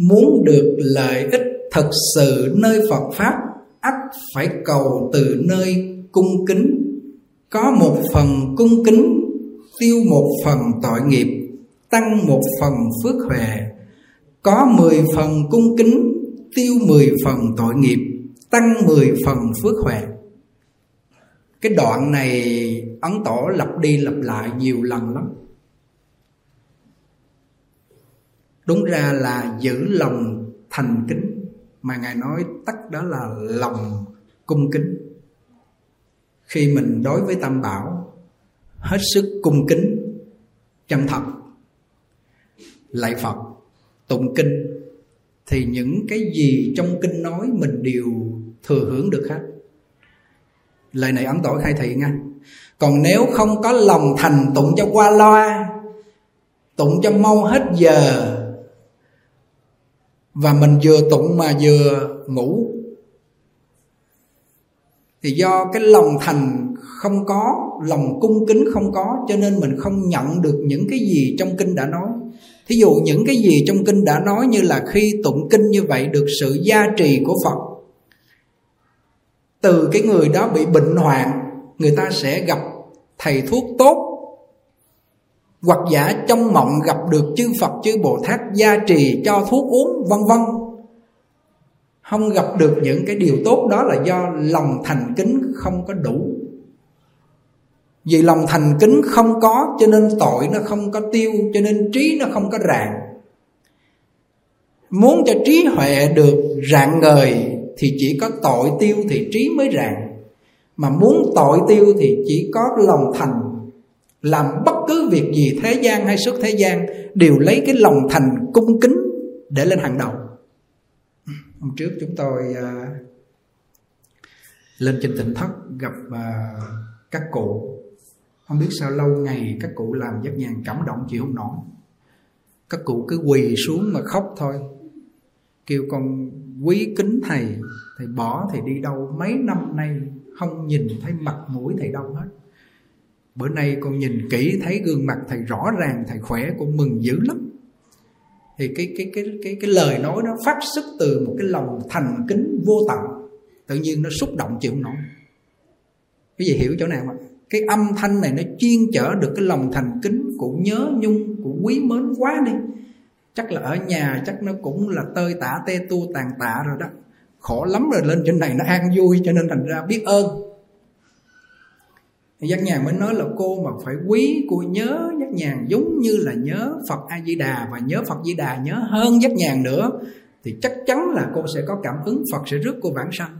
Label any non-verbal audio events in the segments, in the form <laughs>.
muốn được lợi ích thật sự nơi phật pháp, ắt phải cầu từ nơi cung kính. Có một phần cung kính, tiêu một phần tội nghiệp, tăng một phần phước huệ. Có mười phần cung kính, tiêu mười phần tội nghiệp, tăng mười phần phước huệ. Cái đoạn này ấn tổ lặp đi lặp lại nhiều lần lắm. Đúng ra là giữ lòng thành kính, mà ngài nói tắt đó là lòng cung kính. Khi mình đối với tam bảo, hết sức cung kính, chân thật, lạy phật, tụng kinh, thì những cái gì trong kinh nói mình đều thừa hưởng được hết. Lời này ấn tội khai thị nha. Còn nếu không có lòng thành tụng cho qua loa, tụng cho mau hết giờ và mình vừa tụng mà vừa ngủ. Thì do cái lòng thành không có, lòng cung kính không có, cho nên mình không nhận được những cái gì trong kinh đã nói. Thí dụ những cái gì trong kinh đã nói như là khi tụng kinh như vậy được sự gia trì của phật, từ cái người đó bị bệnh hoạn, người ta sẽ gặp thầy thuốc tốt hoặc giả trong mộng gặp được chư Phật, chư Bồ Tát gia trì cho thuốc uống, vân vân. Không gặp được những cái điều tốt đó là do lòng thành kính không có đủ. Vì lòng thành kính không có, cho nên tội nó không có tiêu, cho nên trí nó không có rạng muốn cho trí huệ được rạng ngời thì chỉ có tội tiêu thì trí mới rạng. Mà muốn tội tiêu thì chỉ có lòng thành làm bất cứ việc gì thế gian hay xuất thế gian đều lấy cái lòng thành cung kính để lên hàng đầu. Hôm trước chúng tôi uh, lên trên tỉnh thất gặp uh, các cụ. Không biết sao lâu ngày các cụ làm giấc nhàn cảm động chịu không nổi. Các cụ cứ quỳ xuống mà khóc thôi. Kêu con quý kính thầy thầy bỏ thầy đi đâu? Mấy năm nay không nhìn thấy mặt mũi thầy đâu hết bữa nay con nhìn kỹ thấy gương mặt thầy rõ ràng, thầy khỏe, con mừng dữ lắm. Thì cái cái cái cái cái lời nói nó phát xuất từ một cái lòng thành kính vô tận. Tự nhiên nó xúc động chịu nổi. Cái gì hiểu chỗ nào ạ? Cái âm thanh này nó chuyên chở được cái lòng thành kính của nhớ nhung, của quý mến quá đi. Chắc là ở nhà, chắc nó cũng là tơi tả tê tu, tàn tạ rồi đó. Khổ lắm rồi, lên trên này nó an vui, cho nên thành ra biết ơn. Giác nhàn mới nói là cô mà phải quý, Cô nhớ giác nhàn giống như là nhớ Phật A-di-đà Và nhớ Phật Di-đà nhớ hơn giác nhàn nữa, Thì chắc chắn là cô sẽ có cảm ứng Phật sẽ rước cô vãng sanh.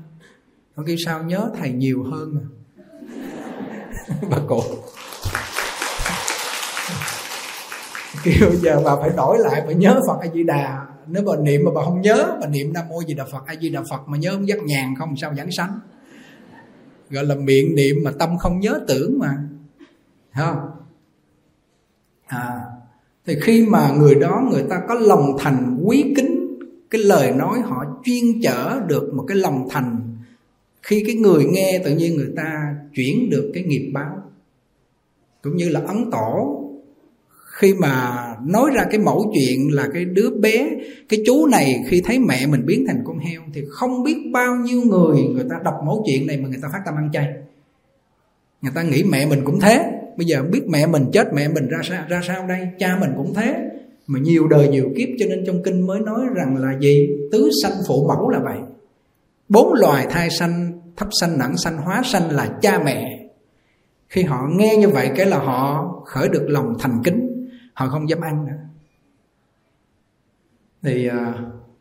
Con khi sao nhớ thầy nhiều hơn à <laughs> Bà cụ Kêu giờ bà phải đổi lại, Bà nhớ Phật A-di-đà. Nếu bà niệm mà bà không nhớ, Bà niệm Nam Mô Di Đà Phật, A-di-đà Phật Mà nhớ giác nhàn không sao vãng sanh gọi là miệng niệm mà tâm không nhớ tưởng mà. Không? À thì khi mà người đó, người ta có lòng thành quý kính, cái lời nói họ chuyên chở được một cái lòng thành, khi cái người nghe tự nhiên người ta chuyển được cái nghiệp báo, cũng như là ấn tổ khi mà nói ra cái mẫu chuyện là cái đứa bé, cái chú này khi thấy mẹ mình biến thành con heo thì không biết bao nhiêu người người ta đọc mẫu chuyện này mà người ta phát tâm ăn chay. Người ta nghĩ mẹ mình cũng thế. Bây giờ biết mẹ mình chết, mẹ mình ra sao ra sao đây? Cha mình cũng thế. Mà nhiều đời nhiều kiếp cho nên trong kinh mới nói rằng là gì? Tứ sanh phụ mẫu là vậy. Bốn loài thai sanh, thấp sanh, nặng sanh, hóa sanh là cha mẹ. Khi họ nghe như vậy cái là họ khởi được lòng thành kính họ không dám ăn nữa. Thì à,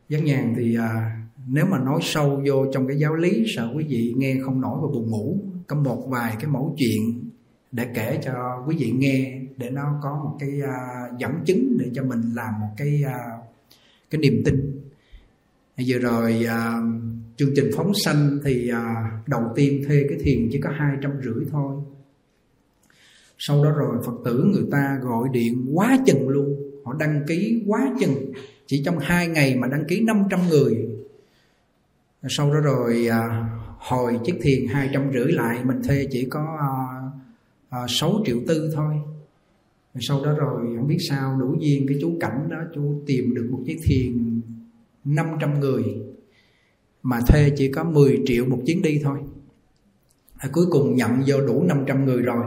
giác nhàn thì à, nếu mà nói sâu vô trong cái giáo lý sợ quý vị nghe không nổi và buồn ngủ có một vài cái mẫu chuyện để kể cho quý vị nghe để nó có một cái à, dẫn chứng để cho mình làm một cái à, cái niềm tin. Vừa rồi à, chương trình phóng sanh thì à, đầu tiên thuê cái thiền chỉ có hai trăm rưỡi thôi sau đó rồi phật tử người ta gọi điện quá chừng luôn. Họ đăng ký quá chừng. Chỉ trong hai ngày mà đăng ký 500 người. Sau đó rồi à, hồi chiếc thiền hai trăm rưỡi lại mình thuê chỉ có à, à, triệu tư thôi. Sau đó rồi không biết sao đủ duyên cái chú cảnh đó chú tìm được một chiếc thiền 500 người. Mà thuê chỉ có 10 triệu một chuyến đi thôi. À, cuối cùng nhận vô đủ 500 người rồi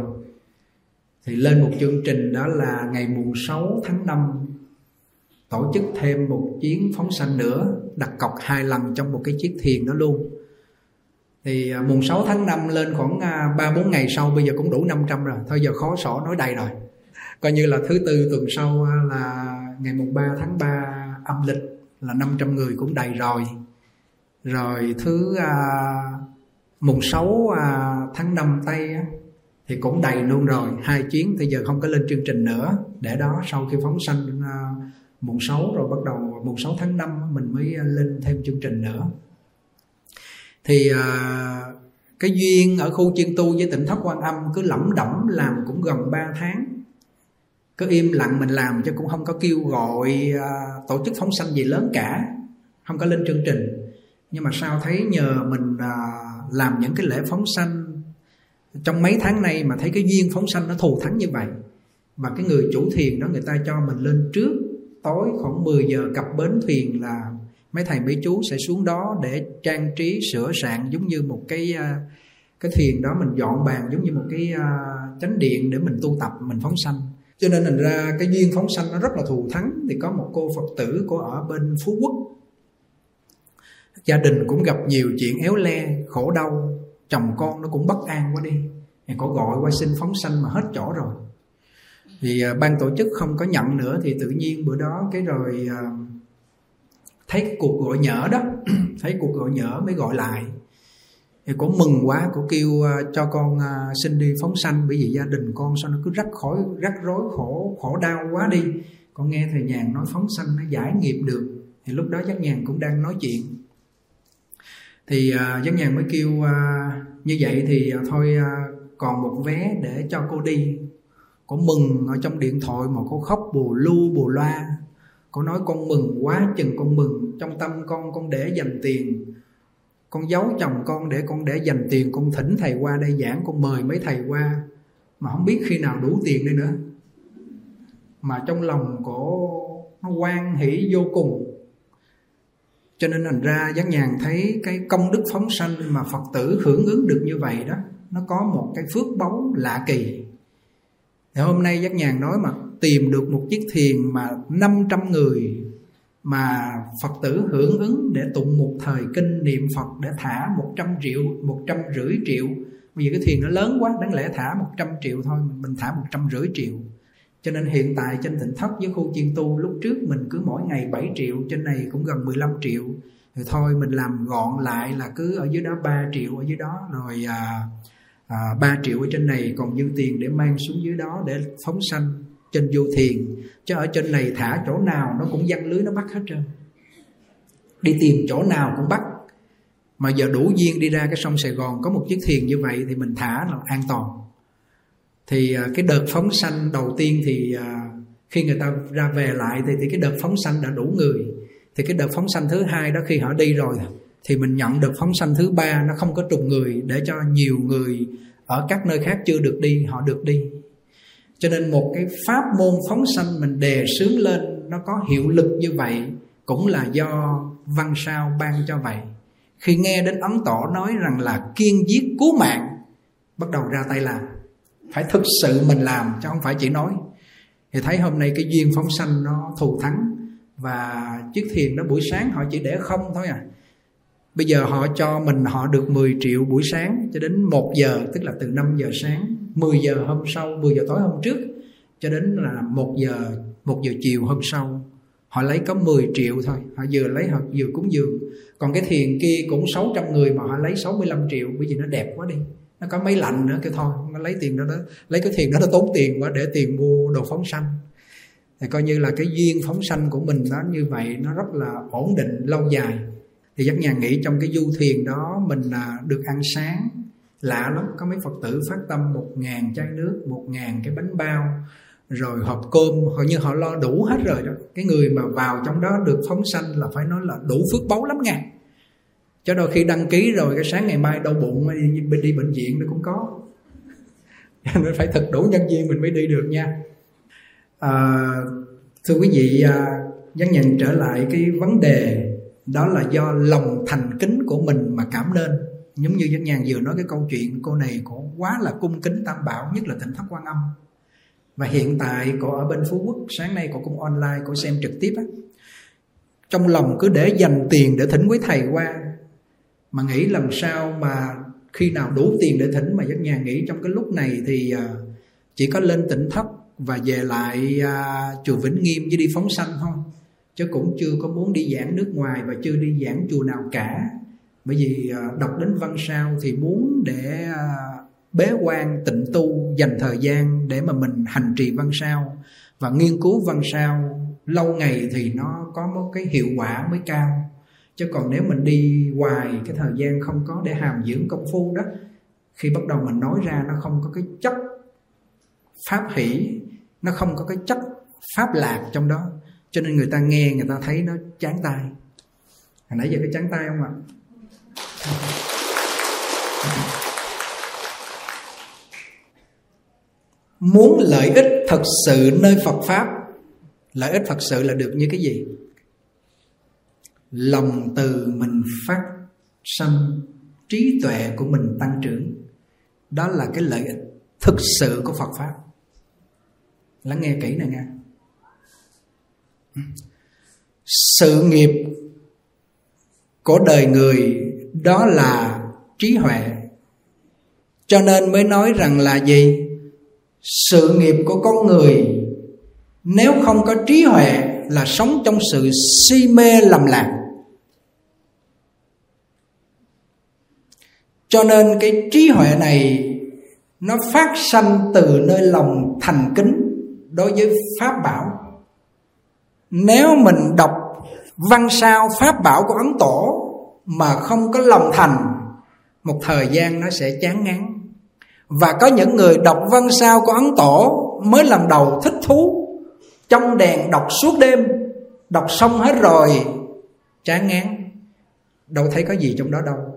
thì lên một chương trình đó là ngày mùng 6 tháng 5 tổ chức thêm một chuyến phóng sanh nữa đặt cọc hai lần trong một cái chiếc thuyền đó luôn. Thì à, mùng 6 tháng 5 lên khoảng à, 3 4 ngày sau bây giờ cũng đủ 500 rồi. Thôi giờ khó sổ nói đầy rồi. Coi như là thứ tư tuần sau à, là ngày mùng 3 tháng 3 âm lịch là 500 người cũng đầy rồi. Rồi thứ à, mùng 6 à, tháng 5 tây á, thì cũng đầy luôn rồi. Hai chuyến thì giờ không có lên chương trình nữa. Để đó sau khi phóng sanh uh, mùng 6 rồi bắt đầu mùng 6 tháng 5 mình mới lên thêm chương trình nữa. Thì uh, cái duyên ở khu chuyên tu với tỉnh thất quan âm cứ lẩm đẩm làm cũng gần 3 tháng. Cứ im lặng mình làm chứ cũng không có kêu gọi uh, tổ chức phóng sanh gì lớn cả. Không có lên chương trình. Nhưng mà sao thấy nhờ mình uh, làm những cái lễ phóng sanh trong mấy tháng nay mà thấy cái duyên phóng sanh nó thù thắng như vậy, mà cái người chủ thiền đó người ta cho mình lên trước, tối khoảng 10 giờ cập bến thuyền là mấy thầy mấy chú sẽ xuống đó để trang trí, sửa sạn giống như một cái à, cái thuyền đó mình dọn bàn giống như một cái à, chánh điện để mình tu tập, mình phóng sanh. Cho nên thành ra cái duyên phóng sanh nó rất là thù thắng. Thì có một cô phật tử, cô ở bên phú quốc, gia đình cũng gặp nhiều chuyện éo le, khổ đau chồng con nó cũng bất an quá đi. Thì có gọi qua xin phóng sanh mà hết chỗ rồi. Thì uh, ban tổ chức không có nhận nữa thì tự nhiên bữa đó cái rồi uh, thấy cái cuộc gọi nhỡ đó <clears throat> thấy cuộc gọi nhỡ mới gọi lại. Thì cũng mừng quá cô kêu uh, cho con uh, xin đi phóng sanh bởi vì gia đình con sao nó cứ rắc khỏi rắc rối khổ khổ đau quá đi. Con nghe thầy nhàn nói phóng sanh nó giải nghiệp được. Thì lúc đó chắc nhàn cũng đang nói chuyện thì uh, giám nhàn mới kêu uh, như vậy thì uh, thôi uh, còn một vé để cho cô đi. Cô mừng ở trong điện thoại mà cô khóc bù lu bù loa. Cô nói con mừng quá chừng con mừng trong tâm con con để dành tiền. Con giấu chồng con để con để dành tiền con thỉnh thầy qua đây giảng con mời mấy thầy qua. Mà không biết khi nào đủ tiền đây nữa. Mà trong lòng cổ nó quan hỷ vô cùng cho nên thành ra giác nhàn thấy cái công đức phóng sanh mà phật tử hưởng ứng được như vậy đó nó có một cái phước báu lạ kỳ thì hôm nay giác nhàn nói mà tìm được một chiếc thiền mà 500 người mà Phật tử hưởng ứng để tụng một thời kinh niệm Phật để thả 100 triệu, 150 triệu. Bây giờ cái thiền nó lớn quá, đáng lẽ thả 100 triệu thôi, mình thả 150 triệu. Cho nên hiện tại trên tỉnh thất với khu chiên tu lúc trước mình cứ mỗi ngày 7 triệu, trên này cũng gần 15 triệu. Thì thôi mình làm gọn lại là cứ ở dưới đó 3 triệu ở dưới đó rồi à, à, 3 triệu ở trên này còn dư tiền để mang xuống dưới đó để phóng sanh trên vô thiền. Chứ ở trên này thả chỗ nào nó cũng văng lưới nó bắt hết trơn. Đi tìm chỗ nào cũng bắt. Mà giờ đủ duyên đi ra cái sông Sài Gòn có một chiếc thuyền như vậy thì mình thả là an toàn thì à, cái đợt phóng sanh đầu tiên thì à, khi người ta ra về lại thì, thì cái đợt phóng sanh đã đủ người. Thì cái đợt phóng sanh thứ hai đó khi họ đi rồi thì mình nhận được phóng sanh thứ ba nó không có trùng người để cho nhiều người ở các nơi khác chưa được đi họ được đi. Cho nên một cái pháp môn phóng sanh mình đề sướng lên nó có hiệu lực như vậy cũng là do văn sao ban cho vậy. Khi nghe đến ấn tổ nói rằng là kiên giết cứu mạng bắt đầu ra tay làm phải thực sự mình làm chứ không phải chỉ nói thì thấy hôm nay cái duyên phóng sanh nó thù thắng và chiếc thiền đó buổi sáng họ chỉ để không thôi à Bây giờ họ cho mình họ được 10 triệu buổi sáng cho đến 1 giờ tức là từ 5 giờ sáng, 10 giờ hôm sau, 10 giờ tối hôm trước cho đến là 1 giờ 1 giờ chiều hôm sau. Họ lấy có 10 triệu thôi, họ vừa lấy họ vừa cúng dường. Còn cái thiền kia cũng 600 người mà họ lấy 65 triệu bởi vì nó đẹp quá đi. Nó có mấy lạnh nữa kêu thôi, nó lấy tiền đó đó, lấy cái tiền đó nó tốn tiền quá để tiền mua đồ phóng sanh. Thì coi như là cái duyên phóng sanh của mình đó như vậy nó rất là ổn định lâu dài. Thì giác nhà nghĩ trong cái du thuyền đó mình là được ăn sáng lạ lắm. Có mấy phật tử phát tâm một ngàn chai nước một ngàn cái bánh bao rồi hộp cơm hầu như họ lo đủ hết rồi đó. Cái người mà vào trong đó được phóng sanh là phải nói là đủ phước báu lắm ngàn cho đôi khi đăng ký rồi cái sáng ngày mai đau bụng đi, đi, bệnh viện nó cũng có. <laughs> Nên phải thật đủ nhân viên mình mới đi được nha. À, thưa quý vị à, nhận trở lại cái vấn đề đó là do lòng thành kính của mình mà cảm nên giống như dân nhàn vừa nói cái câu chuyện cô này cũng quá là cung kính tam bảo nhất là tỉnh thất quan âm. Và hiện tại cô ở bên phú quốc sáng nay cô cũng online cô xem trực tiếp á. Trong lòng cứ để dành tiền để thỉnh quý thầy qua mà nghĩ làm sao mà khi nào đủ tiền để thỉnh mà dân nhà nghĩ trong cái lúc này thì à, chỉ có lên tỉnh thấp và về lại à, chùa Vĩnh Nghiêm với đi phóng sanh thôi. Chứ cũng chưa có muốn đi giảng nước ngoài và chưa đi giảng chùa nào cả. Bởi vì à, đọc đến văn sao thì muốn để à, bế quan tịnh tu dành thời gian để mà mình hành trì văn sao. Và nghiên cứu văn sao lâu ngày thì nó có một cái hiệu quả mới cao chứ còn nếu mình đi hoài cái thời gian không có để hàm dưỡng công phu đó, khi bắt đầu mình nói ra nó không có cái chất pháp hỷ, nó không có cái chất pháp lạc trong đó. Cho nên người ta nghe, người ta thấy nó chán tai. Hồi nãy giờ cái chán tai không ạ? Muốn lợi ích thật sự nơi phật pháp, lợi ích thật sự là được như cái gì? Lòng từ mình phát sanh, trí tuệ của mình tăng trưởng. Đó là cái lợi ích thực sự của phật pháp. Lắng nghe kỹ này nha. Sự nghiệp của đời người, đó là trí huệ. Cho nên mới nói rằng là gì? Sự nghiệp của con người, nếu không có trí huệ là sống trong sự si mê lầm lạc. Cho nên cái trí huệ này, nó phát sanh từ nơi lòng thành kính đối với pháp bảo. Nếu mình đọc văn sao pháp bảo của ấn tổ mà không có lòng thành, một thời gian nó sẽ chán ngán. Và có những người đọc văn sao của ấn tổ mới lần đầu thích thú, trong đèn đọc suốt đêm, đọc xong hết rồi, chán ngán. Đâu thấy có gì trong đó đâu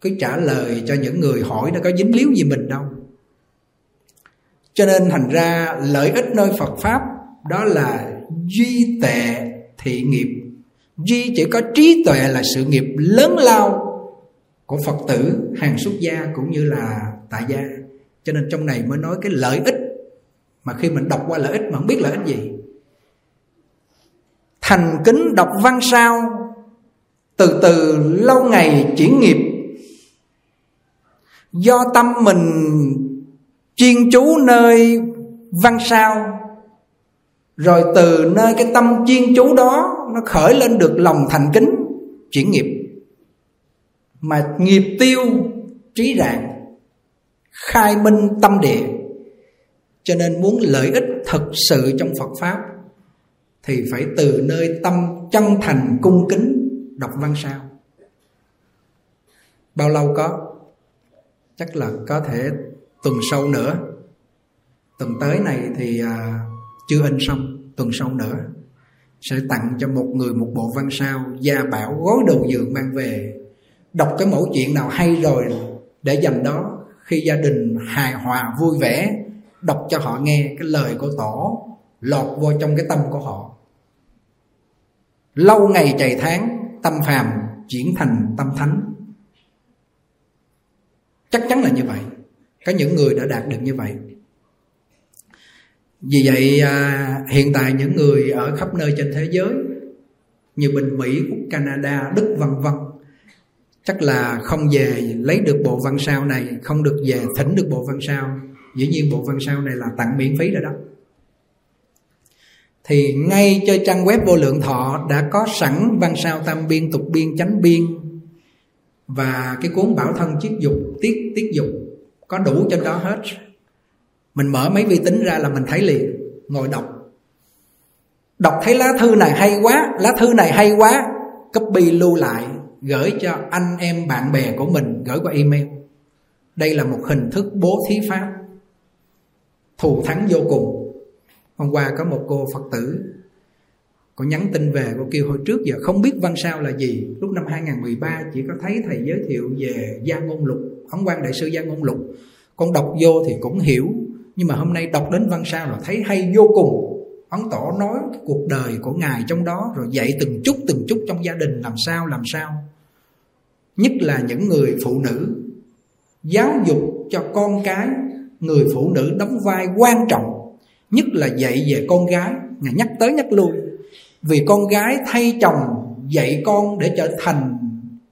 cứ trả lời cho những người hỏi nó có dính líu gì mình đâu. Cho nên thành ra lợi ích nơi phật pháp đó là duy tệ thị nghiệp. Duy chỉ có trí tuệ là sự nghiệp lớn lao của phật tử hàng xuất gia cũng như là tại gia. Cho nên trong này mới nói cái lợi ích, mà khi mình đọc qua lợi ích mà không biết lợi ích gì. Thành kính đọc văn sao, từ từ lâu ngày chuyển nghiệp do tâm mình chuyên chú nơi văn sao, rồi từ nơi cái tâm chuyên chú đó nó khởi lên được lòng thành kính, chuyển nghiệp. Mà nghiệp tiêu, trí rạng khai minh tâm địa, cho nên muốn lợi ích thật sự trong phật pháp, thì phải từ nơi tâm chân thành cung kính đọc văn sao. Bao lâu có? Chắc là có thể tuần sau nữa. Tuần tới này thì à, chưa in xong tuần sau nữa. Sẽ tặng cho một người một bộ văn sao gia bảo gói đầu giường mang về. Đọc cái mẫu chuyện nào hay rồi để dành đó khi gia đình hài hòa vui vẻ đọc cho họ nghe cái lời của tổ lọt vô trong cái tâm của họ. Lâu ngày chạy tháng tâm phàm chuyển thành tâm thánh chắc chắn là như vậy có những người đã đạt được như vậy vì vậy à, hiện tại những người ở khắp nơi trên thế giới như bên Mỹ, Úc, Canada, Đức vân vân chắc là không về lấy được bộ văn sao này, không được về thỉnh được bộ văn sao. Dĩ nhiên bộ văn sao này là tặng miễn phí rồi đó. Thì ngay trên trang web vô lượng thọ đã có sẵn văn sao tam biên, tục biên, chánh biên và cái cuốn bảo thân chiết dục, tiết tiết dục có đủ trên đó hết. Mình mở mấy vi tính ra là mình thấy liền ngồi đọc. Đọc thấy lá thư này hay quá lá thư này hay quá copy lưu lại gửi cho anh em bạn bè của mình gửi qua email. Đây là một hình thức bố thí pháp thù thắng vô cùng. Hôm qua có một cô phật tử cô nhắn tin về, cô kêu, hồi trước giờ không biết văn sao là gì. Lúc năm 2013 chỉ có thấy thầy giới thiệu về gia ngôn lục ấn quan đại sư gia ngôn lục. Con đọc vô thì cũng hiểu, nhưng mà hôm nay đọc đến văn sao là thấy hay vô cùng. Ấn tổ nói cái cuộc đời của ngài trong đó, rồi dạy từng chút từng chút trong gia đình làm sao làm sao. Nhất là những người phụ nữ. Giáo dục cho con cái, người phụ nữ đóng vai quan trọng, nhất là dạy về con gái. Ngài nhắc tới nhắc lui vì con gái thay chồng, dạy con để trở thành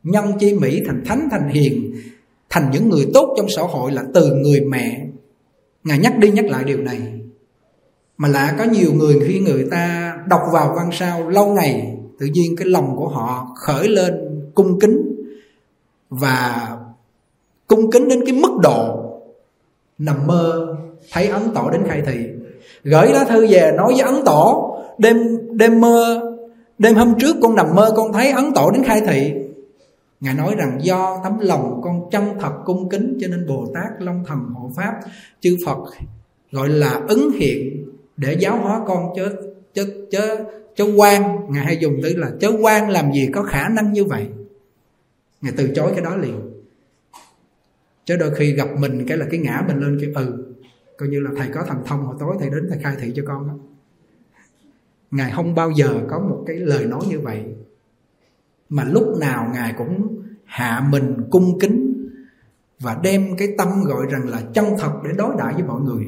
nhân chi mỹ, thành thánh, thành hiền, thành những người tốt trong xã hội là từ người mẹ. Ngài nhắc đi nhắc lại điều này. Mà lạ có nhiều người khi người ta đọc vào văn sao lâu ngày, tự nhiên cái lòng của họ khởi lên cung kính và cung kính đến cái mức độ nằm mơ, thấy ấn tổ đến khai thị. Gửi lá thư về nói với ấn tổ đêm đêm mơ, đêm hôm trước con nằm mơ, con thấy ấn tổ đến khai thị. Ngài nói rằng, do tấm lòng con chân thật cung kính, cho nên bồ tát long thần hộ pháp, chư phật, gọi là ứng hiện để giáo hóa con chớ chớ chớ chớ quan. Ngài hay dùng từ là chớ quan làm gì có khả năng như vậy. Ngài từ chối cái đó liền. Chứ đôi khi gặp mình cái là cái ngã mình lên kêu ừ coi như là thầy có thần thông hồi tối thầy đến thầy khai thị cho con đó ngài không bao giờ có một cái lời nói như vậy. Mà lúc nào ngài cũng hạ mình cung kính và đem cái tâm gọi rằng là chân thật để đối đãi với mọi người.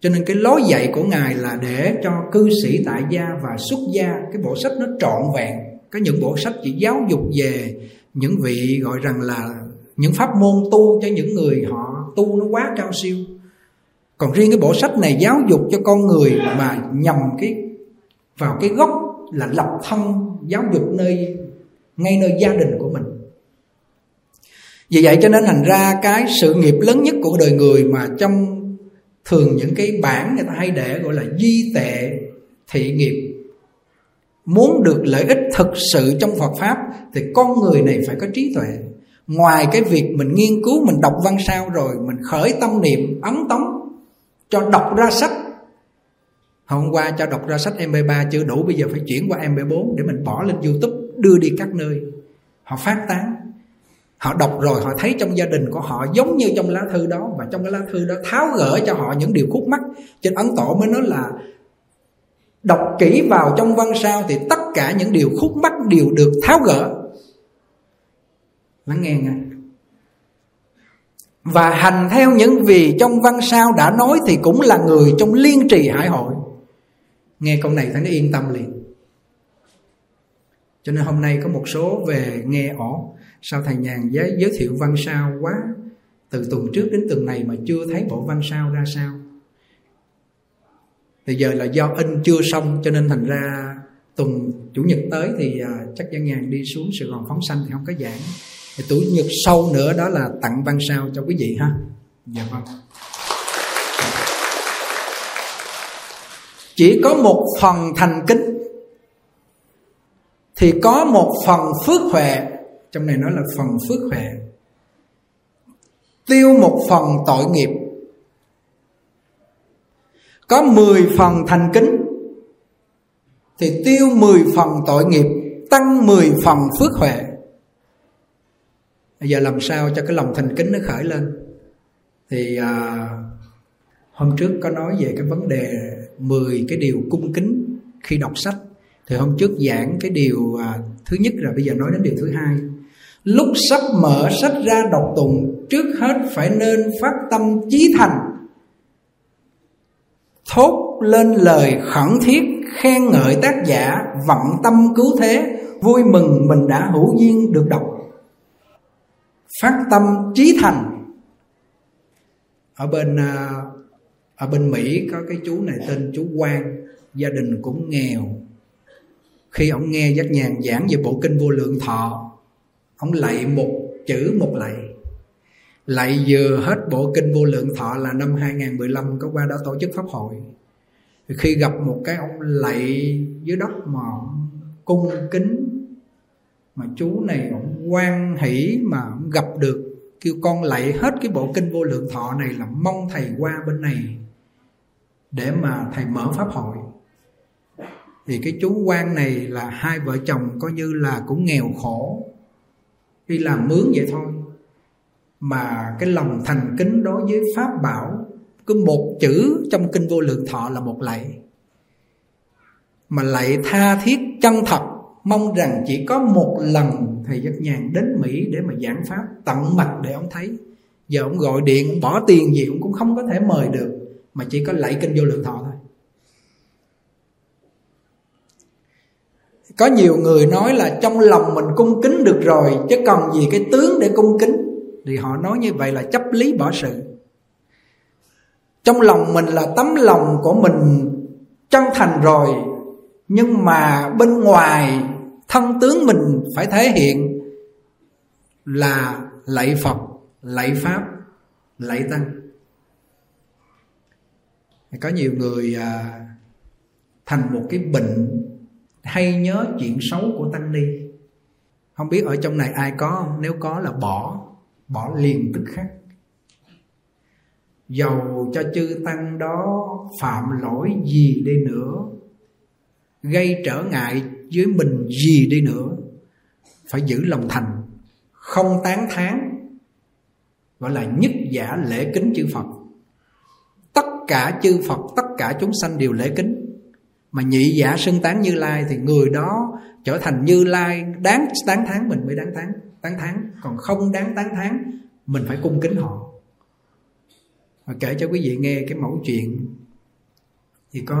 Cho nên cái lối dạy của ngài là để cho cư sĩ tại gia và xuất gia, cái bộ sách nó trọn vẹn. Có những bộ sách chỉ giáo dục về những vị gọi rằng là những pháp môn tu cho những người họ tu nó quá cao siêu còn riêng cái bộ sách này giáo dục cho con người mà nhằm cái, vào cái gốc là lập thân giáo dục nơi, ngay nơi gia đình của mình. Vì vậy cho nên thành ra cái sự nghiệp lớn nhất của đời người mà trong thường những cái bản người ta hay để gọi là di tệ thị nghiệp, muốn được lợi ích thực sự trong Phật pháp thì con người này phải có trí tuệ. Ngoài cái việc mình nghiên cứu, mình đọc văn sao rồi, mình khởi tâm niệm, ấn tống cho đọc ra sách. Hôm qua cho đọc ra sách mp3 chưa đủ, bây giờ phải chuyển qua mp4 để mình bỏ lên youtube, đưa đi các nơi. Họ phát tán. Họ đọc rồi, họ thấy trong gia đình của họ giống như trong lá thư đó và trong cái lá thư đó tháo gỡ cho họ những điều khúc mắc. Trên ấn tổ mới nói là đọc kỹ vào trong văn sao thì tất cả những điều khúc mắc đều được tháo gỡ. Lắng nghe nghe và hành theo những gì trong văn sao đã nói thì cũng là người trong liên trì hải hội. Nghe câu này thấy nó yên tâm liền. Cho nên hôm nay có một số về nghe ổ. Sao thầy nhàn giới, giới thiệu văn sao quá? Từ tuần trước đến tuần này mà chưa thấy bộ văn sao ra sao? Thì giờ là do in chưa xong cho nên thành ra tuần chủ nhật tới thì à, chắc dân nhàn đi xuống sài gòn phóng sanh thì không có giảng thì chủ nhật sau nữa đó là tặng văn sao cho quý vị ha. Dạ vâng. Chỉ có một phần thành kính thì có một phần phước huệ. Trong này nói là phần phước huệ. Tiêu một phần tội nghiệp. Có 10 phần thành kính thì tiêu 10 phần tội nghiệp tăng 10 phần phước huệ bây giờ làm sao cho cái lòng thành kính nó khởi lên? Thì à, hôm trước có nói về cái vấn đề 10 cái điều cung kính khi đọc sách. Thì hôm trước giảng cái điều à, thứ nhất rồi bây giờ nói đến điều thứ hai. Lúc sắp mở sách ra đọc tụng trước hết phải nên phát tâm chí thành. Thốt lên lời khẩn thiết khen ngợi tác giả vận tâm cứu thế vui mừng mình đã hữu duyên được đọc phát tâm trí thành. Ở bên à, ở bên Mỹ có cái chú này tên chú Quang, gia đình cũng nghèo. Khi ông nghe giác nhàn giảng về bộ kinh vô lượng thọ, ông lạy một chữ một lạy. Lạy vừa hết bộ kinh vô lượng thọ là năm 2015 có qua đó tổ chức pháp hội. Khi gặp một cái ông lạy dưới đất mà cung kính mà chú này ông quan hỷ mà ông gặp được, kêu, con lạy hết cái bộ kinh vô lượng thọ này là mong thầy qua bên này để mà thầy mở pháp hội. Thì cái chú quan này là hai vợ chồng coi như là cũng nghèo khổ, đi làm mướn vậy thôi. Mà cái lòng thành kính đối với pháp bảo, cứ một chữ trong kinh vô lượng thọ là một lạy. Mà lạy tha thiết chân thật mong rằng chỉ có một lần thầy giác nhàn đến mỹ để mà giảng pháp tận mặt để ông thấy. Giờ ông gọi điện ông bỏ tiền gì ông cũng không có thể mời được, mà chỉ có lạy kinh vô lượng thọ thôi. Có nhiều người nói là trong lòng mình cung kính được rồi, chứ còn gì cái tướng để cung kính? Thì họ nói như vậy là chấp lý bỏ sự. Trong lòng mình là tấm lòng của mình chân thành rồi, nhưng mà bên ngoài thân tướng mình phải thể hiện là lạy phật lạy pháp lạy tăng. Có nhiều người à, thành một cái bệnh hay nhớ chuyện xấu của tăng ni không biết ở trong này ai có không? Nếu có là bỏ bỏ liền tức khắc. Dầu cho chư tăng đó phạm lỗi gì đi nữa gây trở ngại với mình gì đi nữa, phải giữ lòng thành, không tán thán, gọi là nhất giả lễ kính chư phật. Tất cả chư phật, tất cả chúng sanh đều lễ kính. Mà nhị giả xưng tán như lai thì người đó trở thành như lai, đáng tán thán mình mới đáng tán tán thán. Còn không đáng tán thán, mình phải cung kính họ. Và kể cho quý vị nghe cái mẫu chuyện. Thì có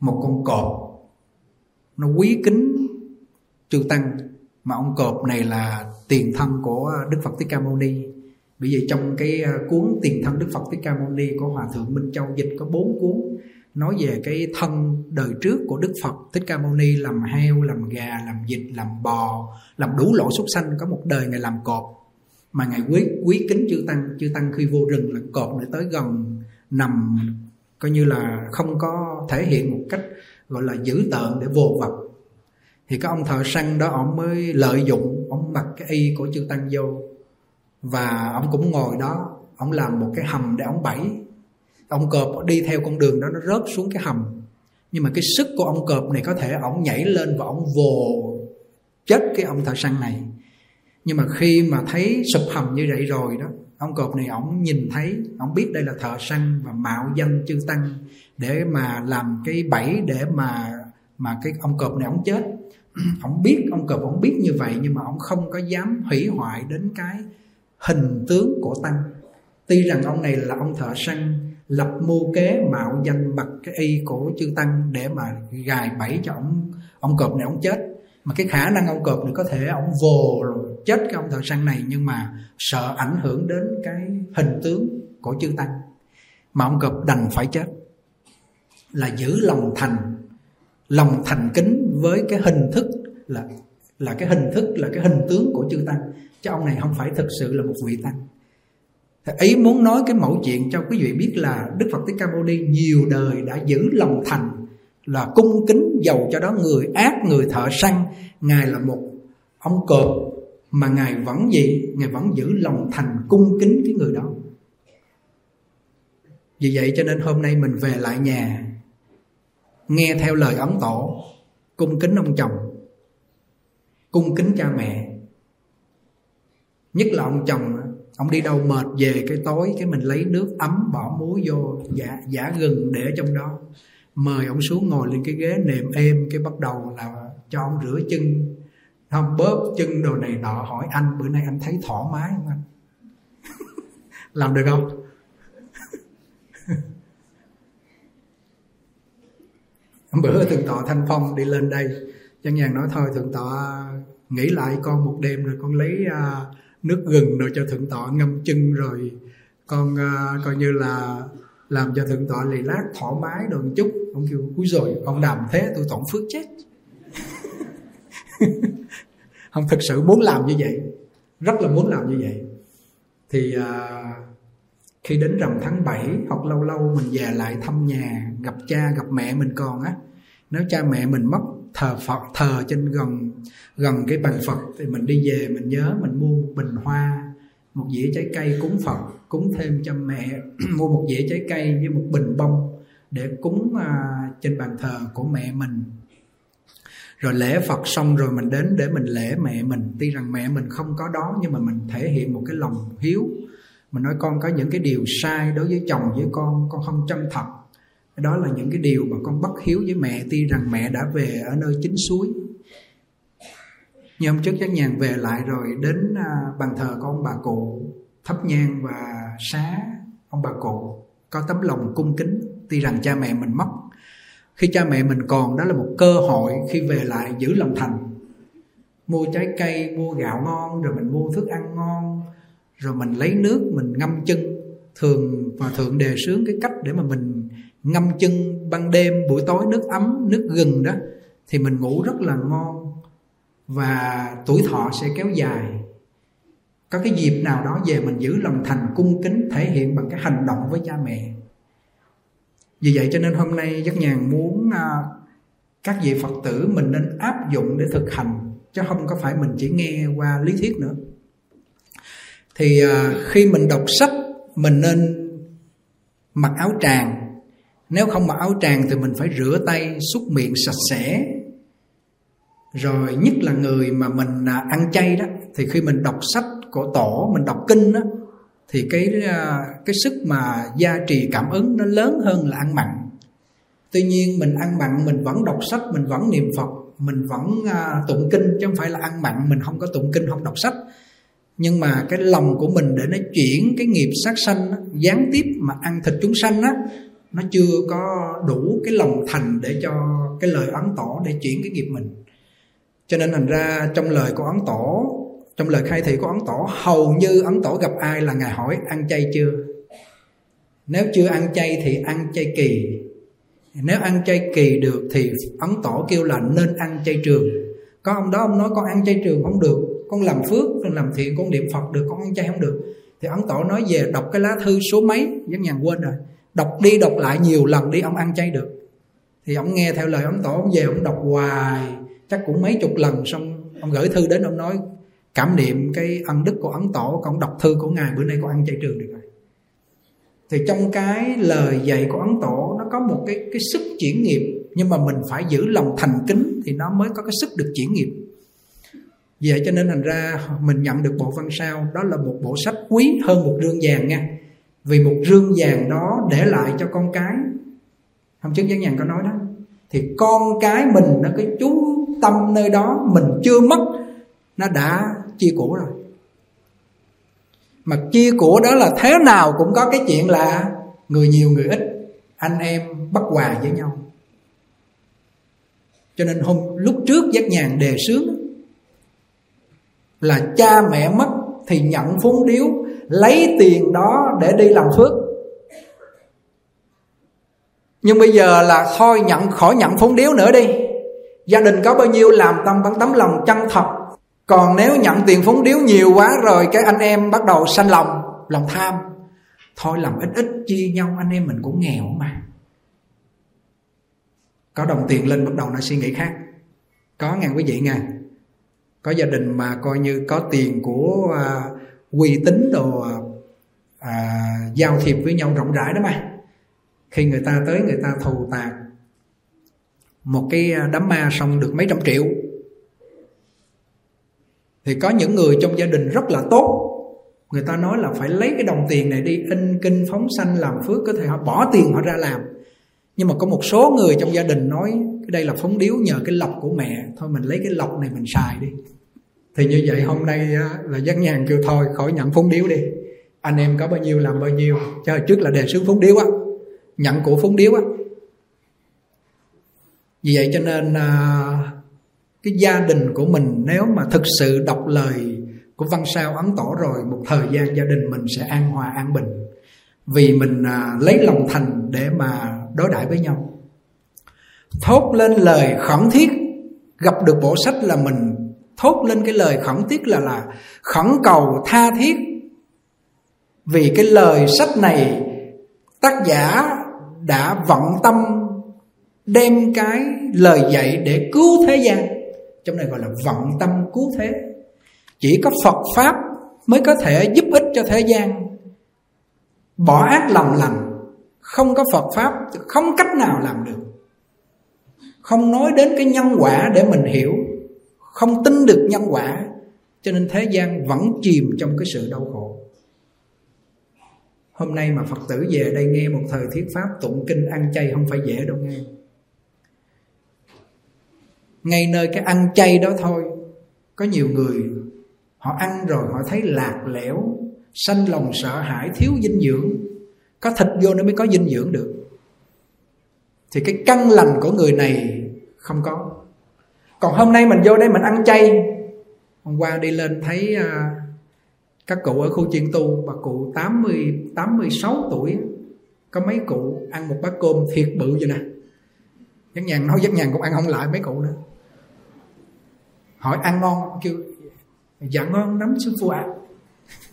một con cọp. Nó quý kính chư tăng. Mà ông cọp này là tiền thân của đức phật thích ca mâu ni. Bởi vì trong cái à, cuốn tiền thân đức phật thích ca mâu ni của hòa thượng minh châu dịch có bốn cuốn, nói về cái thân đời trước của đức phật thích ca mâu ni, làm heo, làm gà, làm vịt, làm bò, làm đủ loại súc sanh, có một đời ngày làm cọp. Mà ngài quý quý kính chư tăng chư tăng khi vô rừng là cọp để tới gần nằm coi như là không có thể hiện một cách, gọi là, dữ tợn để vô vật thì cái ông thợ săn đó, ông mới lợi dụng, ông mặc cái y của chư tăng vô. Và ông cũng ngồi đó, ông làm một cái hầm để ông bẫy. Ông cọp đi theo con đường đó, nó rớt xuống cái hầm. Nhưng mà cái sức của ông cọp này có thể ông nhảy lên và ông vồ chết cái ông thợ săn này. Nhưng mà khi mà thấy sụp hầm như vậy rồi đó ông cọp này ông nhìn thấy ông biết đây là thợ săn và mạo danh chư tăng để mà làm cái bẫy để mà mà cái ông cọp này ông chết. <clears throat> Ông biết, ông cọp ông biết như vậy nhưng mà ông không có dám hủy hoại đến cái hình tướng của tăng. Tuy rằng ông này là ông thợ săn, lập mưu kế mạo danh mặc cái y của chư tăng để mà gài bẫy cho ông ông cọp này ông chết. Mà cái khả năng ông cọp này có thể ông vồ rồi chết cái ông thợ săn này nhưng mà sợ ảnh hưởng đến cái hình tướng của chư tăng. Mà ông cọp đành phải chết. Là giữ lòng thành lòng thành kính với cái hình thức là là cái hình thức, là cái hình tướng của chư tăng. Chứ ông này không phải thực sự là một vị tăng. Ý muốn nói cái mẫu chuyện cho quý vị biết là Đức Phật Thích Ca Mâu Ni nhiều đời đã giữ lòng thành, là cung kính giàu cho đó người ác, người thợ săn. Ngài là một ông cọp mà ngài vẫn gì? Ngài vẫn giữ lòng thành cung kính cái người đó. Vì vậy cho nên hôm nay mình về lại nhà, nghe theo lời ấn tổ, cung kính ông chồng, cung kính cha mẹ. Nhất là ông chồng, ông đi đâu mệt về cái tối, cái mình lấy nước ấm bỏ muối vô, giả giả gừng để trong đó. Mời ông xuống ngồi lên cái ghế nệm êm, cái bắt đầu là cho ông rửa chân không bóp chân đồ này nọ hỏi anh bữa nay anh thấy thoải mái không anh? <laughs> Làm được không? <laughs> Bữa thượng tọa thanh phong đi lên đây chân nhàn nói thôi thượng tọa nghĩ lại con một đêm rồi con lấy uh, nước gừng rồi cho thượng tọa ngâm chân rồi con uh, coi như là làm cho thượng tọa lì lát thoải mái được một chút. Ông kêu cuối rồi ông đàm thế tôi tổng phước chết. <laughs> không thực sự muốn làm như vậy rất là muốn làm như vậy. Thì à, khi đến rằm tháng 7 hoặc lâu lâu mình về lại thăm nhà gặp cha gặp mẹ mình còn á nếu cha mẹ mình mất thờ Phật thờ trên gần gần cái bàn Phật thì mình đi về mình nhớ mình mua một bình hoa một dĩa trái cây cúng Phật cúng thêm cho mẹ <clears throat> mua một dĩa trái cây với một bình bông để cúng à, trên bàn thờ của mẹ mình rồi lễ Phật xong rồi mình đến để mình lễ mẹ mình. Tuy rằng mẹ mình không có đó nhưng mà mình thể hiện một cái lòng hiếu. Mình nói, con có những cái điều sai đối với chồng với con con không chân thật. Đó là những cái điều mà con bất hiếu với mẹ. Tuy rằng mẹ đã về ở nơi chính suối. Nhưng hôm trước chắc nhàn về lại rồi, đến à, bàn thờ của ông bà cụ thắp nhang và xá, ông bà cụ có tấm lòng cung kính. Tuy rằng cha mẹ mình mất khi cha mẹ mình còn, đó là một cơ hội khi về lại giữ lòng thành. Mua trái cây, mua gạo ngon, rồi mình mua thức ăn ngon, rồi mình lấy nước, mình ngâm chân. Thường và thường đề sướng cái cách để mà mình ngâm chân ban đêm, buổi tối nước ấm, nước gừng đó, thì mình ngủ rất là ngon. Và tuổi thọ sẽ kéo dài. Có cái dịp nào đó về mình giữ lòng thành, cung kính, thể hiện bằng cái hành động với cha mẹ vì vậy cho nên hôm nay rất nhàn muốn à, các vị phật tử mình nên áp dụng để thực hành chứ không có phải mình chỉ nghe qua lý thuyết nữa. Thì à, khi mình đọc sách mình nên mặc áo tràng. Nếu không mặc áo tràng thì mình phải rửa tay xúc miệng sạch sẽ. Rồi nhất là người mà mình à, ăn chay đó thì khi mình đọc sách của tổ mình đọc kinh đó thì cái à, cái sức mà gia trì cảm ứng nó lớn hơn là ăn mặn. Tuy nhiên mình ăn mặn mình vẫn đọc sách mình vẫn niệm phật mình vẫn à, tụng kinh chứ không phải là ăn mặn mình không có tụng kinh không đọc sách. Nhưng mà cái lòng của mình để nó chuyển cái nghiệp sát sanh đó, gián tiếp mà ăn thịt chúng sanh á nó chưa có đủ cái lòng thành để cho cái lời ấn tổ để chuyển cái nghiệp mình. Cho nên thành ra trong lời của ấn tổ trong lời khai thị của ấn tổ, hầu như ấn tổ gặp ai là ngài hỏi, ăn chay chưa? Nếu chưa ăn chay thì ăn chay kỳ. Nếu ăn chay kỳ được thì ấn tổ kêu là nên ăn chay trường. Có ông đó, ông nói con ăn chay trường không được, con làm phước, con làm thiện, con niệm phật được, con ăn chay không được. Thì ấn tổ nói về, đọc cái lá thư số mấy, giống nhàn quên rồi. Đọc đi, đọc lại nhiều lần đi, ông ăn chay được. Thì ông nghe theo lời ấn tổ, ông về ông đọc hoài, chắc cũng mấy chục lần, xong ông gửi thư đến ông nói cảm niệm cái ân đức của ấn tổ, con đọc thư của ngài, bữa nay con ăn chay trường được rồi. Thì trong cái lời dạy của ấn tổ, nó có một cái cái sức chuyển nghiệp, nhưng mà mình phải giữ lòng thành kính thì nó mới có cái sức được chuyển nghiệp. Vậy cho nên thành ra mình nhận được bộ văn sao, đó là một bộ sách quý hơn một rương vàng nha. Vì một rương vàng đó để lại cho con cái. Hôm trước giác nhàn có nói đó. Thì con cái mình, nó cái chú tâm nơi đó, mình chưa mất, nó đã chia của rồi mà chia của đó là thế nào cũng có cái chuyện là người nhiều người ít, anh em bất hòa với nhau. Cho nên hôm lúc trước giác nhàn đề xướng là cha mẹ mất thì nhận phúng điếu, lấy tiền đó để đi làm phước. Nhưng bây giờ là thôi nhận, khỏi nhận phúng điếu nữa đi. Gia đình có bao nhiêu làm tâm bằng tấm lòng chân thật còn nếu nhận tiền phúng điếu nhiều quá rồi cái anh em bắt đầu sanh lòng lòng tham. Thôi làm ít ít chia nhau anh em mình cũng nghèo mà. Có đồng tiền lên bắt đầu nó suy nghĩ khác. Có ngàn quý vị nghe. Có gia đình mà coi như có tiền của à, uy tín đồ à, giao thiệp với nhau rộng rãi đó mà. Khi người ta tới người ta thù tạc một cái à, đám ma xong được mấy trăm triệu thì có những người trong gia đình rất là tốt. Người ta nói là phải lấy cái đồng tiền này đi in kinh phóng sanh làm phước có thể họ bỏ tiền họ ra làm. Nhưng mà có một số người trong gia đình nói cái đây là phóng điếu nhờ cái lọc của mẹ thôi mình lấy cái lọc này mình xài đi. Thì như vậy hôm nay là dân nhàn kêu thôi khỏi nhận phóng điếu đi. Anh em có bao nhiêu làm bao nhiêu cho hồi trước là đề xướng phóng điếu á nhận của phóng điếu á. Vì vậy cho nên à, cái gia đình của mình nếu mà thực sự đọc lời của văn sao ấn tổ rồi một thời gian gia đình mình sẽ an hòa an bình. Vì mình à, lấy lòng thành để mà đối đãi với nhau. Thốt lên lời khẩn thiết gặp được bộ sách là mình. Thốt lên cái lời khẩn thiết là là khẩn cầu tha thiết. Vì cái lời sách này tác giả đã vận tâm đem cái lời dạy để cứu thế gian trong này gọi là vọng tâm cứu thế. Chỉ có phật pháp mới có thể giúp ích cho thế gian. Bỏ ác làm lành, không có phật pháp không cách nào làm được. Không nói đến cái nhân quả để mình hiểu, không tin được nhân quả, cho nên thế gian vẫn chìm trong cái sự đau khổ. Hôm nay mà phật tử về đây nghe một thời thuyết pháp tụng kinh ăn chay không phải dễ đâu nghe ngay nơi cái ăn chay đó thôi. Có nhiều người họ ăn rồi họ thấy lạc lẽo sanh lòng sợ hãi thiếu dinh dưỡng. Có thịt vô nó mới có dinh dưỡng được. Thì cái căn lành của người này không có. Còn hôm nay mình vô đây mình ăn chay. Hôm qua đi lên thấy uh, các cụ ở khu chuyên tu bà cụ 80 86 tuổi có mấy cụ ăn một bát cơm thiệt bự vậy nè dắt nhàn nói dắt nhàn cũng ăn không lại mấy cụ nữa. Hỏi ăn ngon, kêu dạ ngon lắm, sư phụ ạ. À.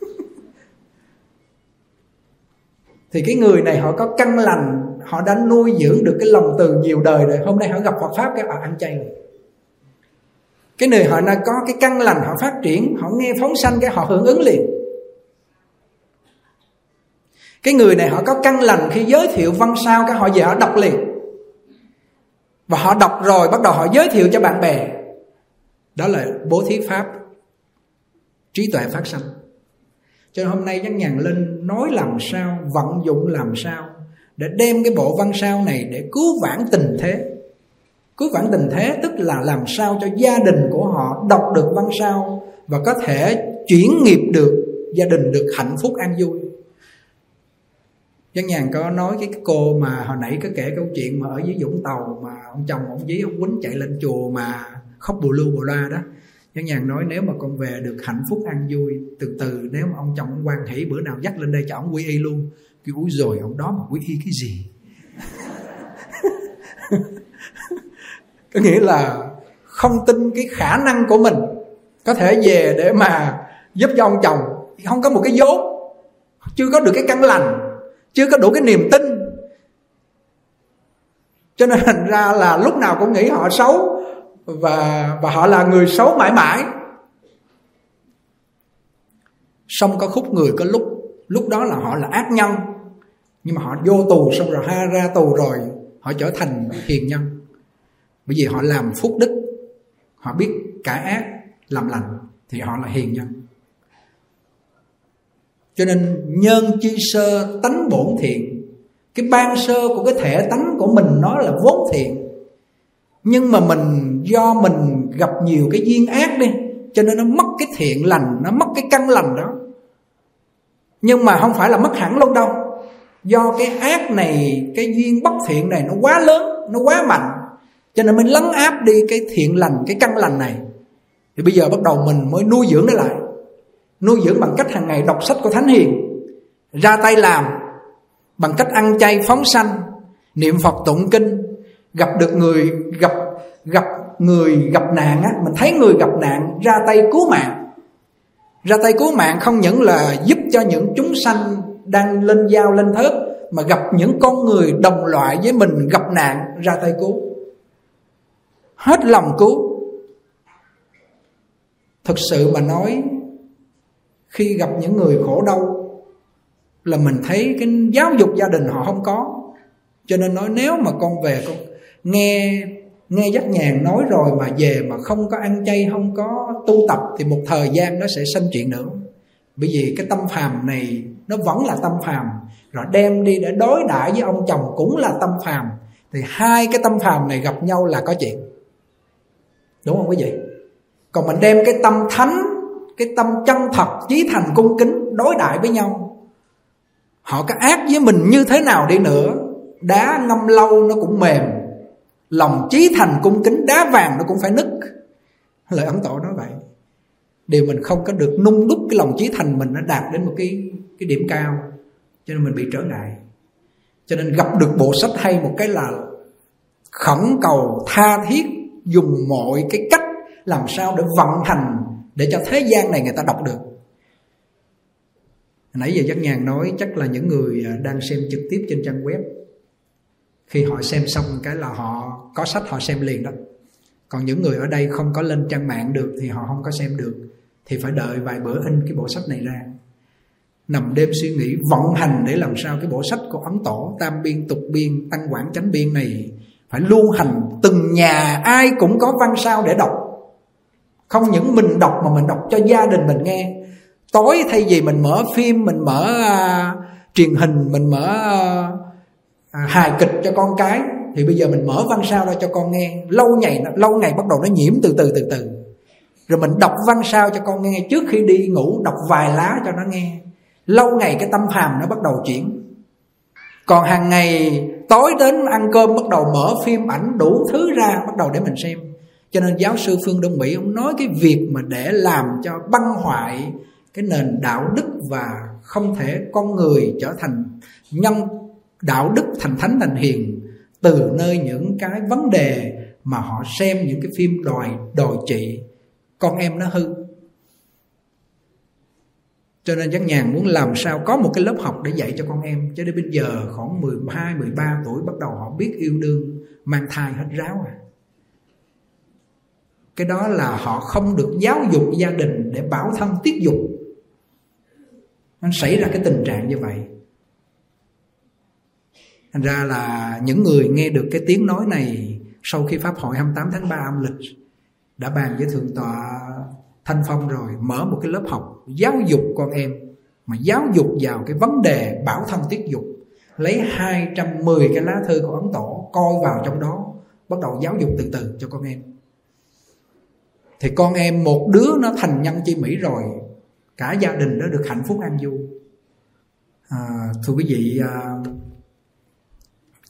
<laughs> thì cái người này họ có căn lành, họ đã nuôi dưỡng được cái lòng từ nhiều đời rồi. Hôm nay họ gặp Phật pháp cái họ ăn chay rồi cái người họ đã có cái căn lành, họ phát triển, họ nghe phóng sanh cái họ hưởng ứng liền. Cái người này họ có căn lành khi giới thiệu văn sao cái họ dở đọc liền và họ đọc rồi, bắt đầu họ giới thiệu cho bạn bè. Đó là bố thí pháp, trí tuệ phát sanh. Cho nên hôm nay nhắn nhàn lên nói làm sao, vận dụng làm sao để đem cái bộ văn sao này để cứu vãn tình thế. Cứu vãn tình thế tức là làm sao cho gia đình của họ đọc được văn sao và có thể chuyển nghiệp được, gia đình được hạnh phúc an vui. Dân nhàn có nói cái cô mà hồi nãy có kể câu chuyện mà ở dưới Vũng Tàu mà ông chồng ông dí ông quýnh chạy lên chùa mà khóc bù lưu bù loa đó. Dân nhàn nói nếu mà con về được hạnh phúc an vui, Từ từ nếu mà ông chồng ông quan hỷ bữa nào dắt lên đây cho ông quy y luôn. Kêu úi rồi ông đó mà quy y cái gì? <laughs> Có nghĩa là không tin cái khả năng của mình Có thể về để mà giúp cho ông chồng. Không có một cái vốn Chưa có được cái căn lành. Chưa có đủ cái niềm tin. Cho nên thành ra là lúc nào cũng nghĩ họ xấu Và và họ là người xấu mãi mãi. Xong có khúc người có lúc Lúc đó là họ là ác nhân, Nhưng mà họ vô tù xong rồi ha, ra tù rồi, Họ trở thành hiền nhân. Bởi vì họ làm phúc đức, họ biết cả ác làm lành thì họ là hiền nhân cho nên nhân chi sơ tánh bổn thiện, cái ban sơ của cái thể tánh của mình nó là vốn thiện. Nhưng mà mình, do mình gặp nhiều cái duyên ác đi, cho nên nó mất cái thiện lành, nó mất cái căn lành đó. Nhưng mà không phải là mất hẳn luôn đâu. Do cái ác này, cái duyên bất thiện này nó quá lớn, nó quá mạnh, cho nên mới lấn áp đi cái thiện lành, cái căn lành này. Thì bây giờ bắt đầu mình mới nuôi dưỡng nó lại nuôi dưỡng bằng cách hàng ngày đọc sách của thánh hiền, ra tay làm bằng cách ăn chay phóng sanh, niệm phật tụng kinh, gặp được người gặp gặp người gặp nạn á, mình thấy người gặp nạn ra tay cứu mạng. Ra tay cứu mạng không những là giúp cho những chúng sanh đang lên dao lên thớt, mà gặp những con người đồng loại với mình gặp nạn ra tay cứu. Hết lòng cứu. Thực sự mà nói khi gặp những người khổ đau, là mình thấy cái giáo dục gia đình họ không có. Cho nên nói nếu mà con về con nghe nghe dắt nhàn nói rồi mà về mà không có ăn chay, không có tu tập, thì một thời gian nó sẽ sinh chuyện nữa. Bởi vì cái tâm phàm này, nó vẫn là tâm phàm. Rồi đem đi để đối đãi với ông chồng cũng là tâm phàm. Thì hai cái tâm phàm này gặp nhau là có chuyện. Đúng không quý vị? Còn mình đem cái tâm thánh cái tâm chân thật, chí thành cung kính đối đại với nhau. Họ có ác với mình như thế nào đi nữa, đá ngâm lâu nó cũng mềm. Lòng chí thành cung kính, đá vàng nó cũng phải nứt. Lời ấn tổ nói vậy. Điều mình không có được nung đúc cái lòng chí thành mình nó đạt đến một cái cái điểm cao, cho nên mình bị trở ngại. Cho nên gặp được bộ sách hay một cái là khẩn cầu tha thiết dùng mọi cái cách làm sao để vận hành để cho thế gian này người ta đọc được. Nãy giờ giác nhàn nói chắc là những người à, đang xem trực tiếp trên trang web. Khi họ xem xong cái là họ có sách họ xem liền đó. Còn những người ở đây không có lên trang mạng được thì họ không có xem được. Thì phải đợi vài bữa in cái bộ sách này ra. Nằm đêm suy nghĩ vận hành để làm sao cái bộ sách của ấn tổ, tam biên, tục biên, tăng quảng chánh biên này phải lưu hành từng nhà ai cũng có văn sao để đọc không những mình đọc mà mình đọc cho gia đình mình nghe. Tối thay vì mình mở phim mình mở uh, truyền hình mình mở uh, hài kịch cho con cái thì bây giờ mình mở văn sao ra cho con nghe. Lâu ngày lâu ngày bắt đầu nó nhiễm từ từ từ từ. Rồi mình đọc văn sao cho con nghe trước khi đi ngủ đọc vài lá cho nó nghe. Lâu ngày cái tâm hàm nó bắt đầu chuyển. Còn hàng ngày tối đến ăn cơm bắt đầu mở phim ảnh đủ thứ ra bắt đầu để mình xem cho nên giáo sư phương đông mỹ ông nói cái việc mà để làm cho băng hoại cái nền đạo đức và không thể con người trở thành nhân đạo đức thành thánh thành hiền từ nơi những cái vấn đề mà họ xem những cái phim đòi đòi trị con em nó hư. Cho nên chắc nhàn muốn làm sao có một cái lớp học để dạy cho con em cho đến bây giờ khoảng 12, 13 tuổi bắt đầu họ biết yêu đương mang thai hết ráo à cái đó là họ không được giáo dục gia đình để bảo thân tiết dục. Nó xảy ra cái tình trạng như vậy. Thành ra là những người nghe được cái tiếng nói này, sau khi pháp hội 28 tháng 3 âm lịch, đã bàn với thượng tọa Thanh Phong rồi, mở một cái lớp học giáo dục con em, mà giáo dục vào cái vấn đề bảo thân tiết dục. Lấy 210 cái lá thư của Ấn Tổ coi vào trong đó, bắt đầu giáo dục từ từ cho con em thì con em một đứa nó thành nhân chi mỹ rồi. Cả gia đình nó được hạnh phúc an vui. À, thưa quý vị à,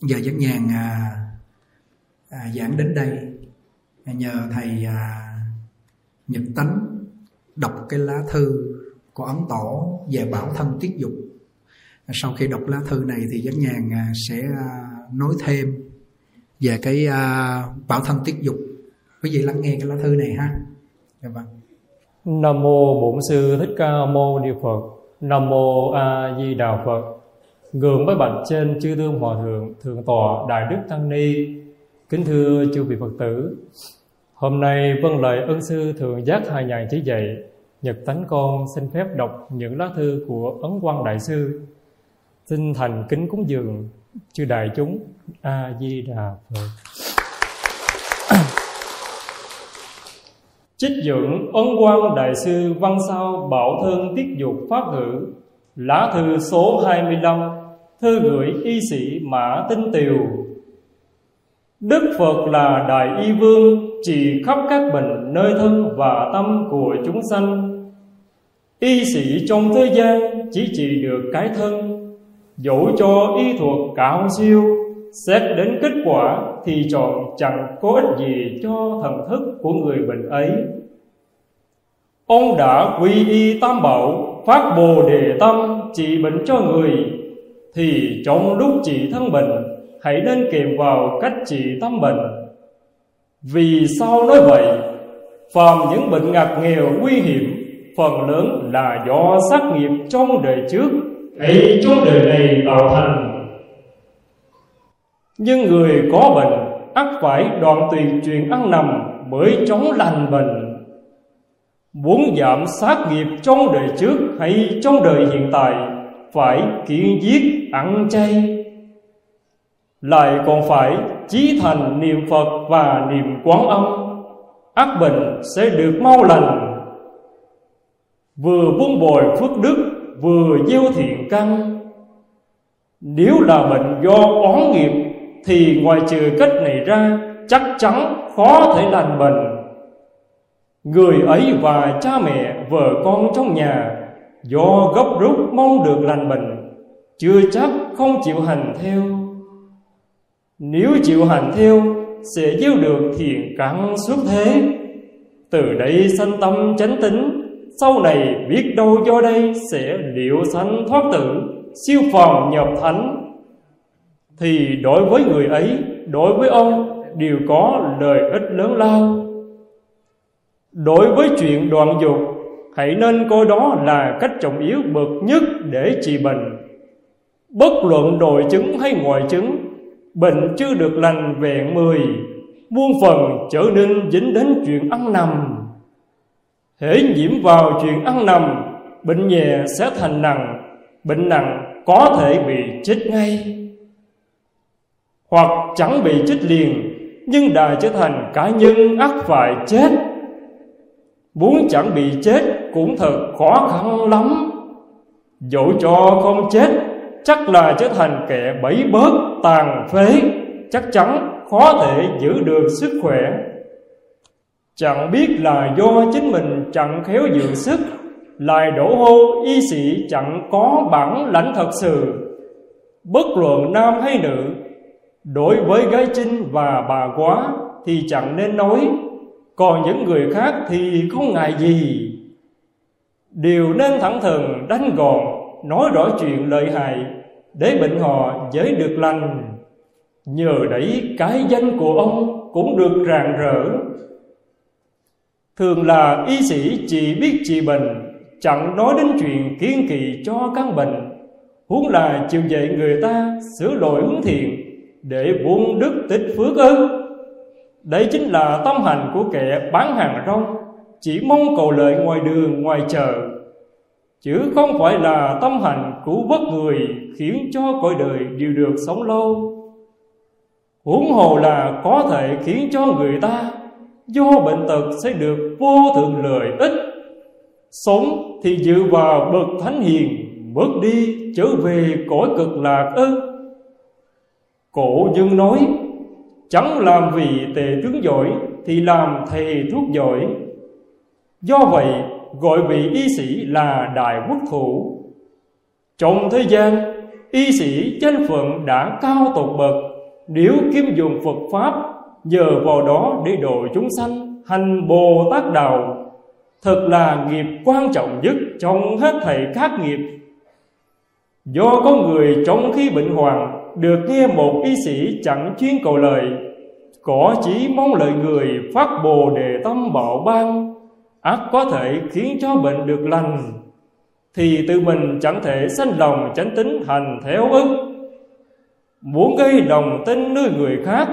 giờ rất nhàn à, à, giảng đến đây. À, nhờ thầy à, nhật tánh đọc cái lá thư của ấn tổ về bảo thân tiết dục. À, sau khi đọc lá thư này thì rất nhàn à, sẽ à, nói thêm về cái à, bảo thân tiết dục quý vị lắng nghe cái lá thư này ha. Dạ vâng. Nam mô bổn sư thích ca mâu ni phật. Nam mô a di đà phật. Gượng với bạch trên chư tương hòa thượng thượng tọa đại đức tăng ni. Kính thưa chư vị phật tử, hôm nay vâng lời ân sư thượng giác hai nhàn chỉ dạy, nhật tánh con xin phép đọc những lá thư của ấn quan đại sư. Xin thành kính cúng dường chư đại chúng a di đà phật. Trích dưỡng ấn quang đại sư văn sao bảo thân tiết dục pháp ngữ. Lá thư số 25 Thư gửi y sĩ Mã Tinh Tiều. Đức Phật là Đại Y Vương Trị khắp các bệnh nơi thân và tâm của chúng sanh. Y sĩ trong thế gian chỉ trị được cái thân, Dẫu cho y thuật cao siêu Xét đến kết quả thì chọn chẳng có ích gì cho thần thức của người bệnh ấy. Ông đã quy y tam bảo, Phát bồ đề tâm, trị bệnh cho người. Thì trong lúc trị thân bệnh, Hãy nên kèm vào cách trị tâm bệnh. Vì sao nói vậy? Phàm những bệnh ngặt nghèo nguy hiểm, Phần lớn là do sát nghiệp trong đời trước. Ấy trong đời này tạo thành nhưng người có bệnh, ắt phải đoạn tùy chuyện ăn nằm mới chống lành bệnh. Muốn giảm sát nghiệp trong đời trước hay trong đời hiện tại, phải kiên giết ăn chay. Lại còn phải chí thành niệm phật và niệm quán âm, ác bệnh sẽ được mau lành. Vừa buông bồi phước đức, vừa gieo thiện căn. Nếu là bệnh do oán nghiệp thì ngoài trừ cách này ra, chắc chắn khó thể lành bệnh. Người ấy và cha mẹ, vợ con trong nhà, do gấp rút mong được lành bệnh, chưa chắc không chịu hành theo. Nếu chịu hành theo, sẽ gieo được thiện căn suốt thế. Từ đây sanh tâm chánh tính, sau này biết đâu do đây sẽ liệu sanh thoát tử, siêu phàm nhập thánh thì đối với người ấy, đối với ông, đều có lợi ích lớn lao. Đối với chuyện đoạn dục, hãy nên coi đó là cách trọng yếu bậc nhất để trị bệnh. Bất luận nội chứng hay ngoại chứng, bệnh chưa được lành vẹn mười, muôn phần trở nên dính đến chuyện ăn nằm. Hễ nhiễm vào chuyện ăn nằm, bệnh nhẹ sẽ thành nặng, bệnh nặng có thể bị chết ngay hoặc chẳng bị chết liền, nhưng đã trở thành cá nhân ắt phải chết. Muốn chẳng bị chết cũng thật khó khăn lắm. Dẫu cho không chết, chắc là trở thành kẻ bẫy bớt, tàn phế, chắc chắn khó thể giữ được sức khỏe. Chẳng biết là do chính mình chẳng khéo dưỡng sức, lại đổ hô y sĩ chẳng có bản lãnh thật sự. Bất luận nam hay nữ đối với gái trinh và bà quá thì chẳng nên nói. Còn những người khác thì không ngại gì? Đều nên thẳng thừng, đánh gọn, nói rõ chuyện lợi hại, để bệnh họ dễ được lành. Nhờ đẩy cái danh của ông cũng được rạng rỡ. Thường là y sĩ chỉ biết trị bệnh, chẳng nói đến chuyện kiên kỳ cho căn bệnh. Huống là chịu dạy người ta sửa lỗi hướng thiện để buông đức tích phước ư? Đây chính là tâm hành của kẻ bán hàng rong, chỉ mong cầu lợi ngoài đường, ngoài chợ. Chứ không phải là tâm hành cứu bất người khiến cho cõi đời đều được sống lâu. Huống hồ là có thể khiến cho người ta do bệnh tật sẽ được vô thượng lợi ích. Sống thì dựa vào bậc thánh hiền, bước đi trở về cõi cực lạc ư? Cổ dương nói, chẳng làm vì tề tướng giỏi thì làm thầy thuốc giỏi. Do vậy, gọi vị y sĩ là đại quốc thủ trong thế gian, y sĩ danh phận đã cao tột bậc. Nếu kim dùng phật pháp, nhờ vào đó để độ chúng sanh hành bồ tát đạo, thật là nghiệp quan trọng nhất trong hết thầy các nghiệp. Do có người trong khi bệnh hoàng được nghe một y sĩ chẳng chuyên cầu lời. Có chỉ mong lợi người phát bồ đề tâm bảo ban, ác có thể khiến cho bệnh được lành. Thì tự mình chẳng thể sanh lòng chánh tính hành theo ức. Muốn gây đồng tin nơi người khác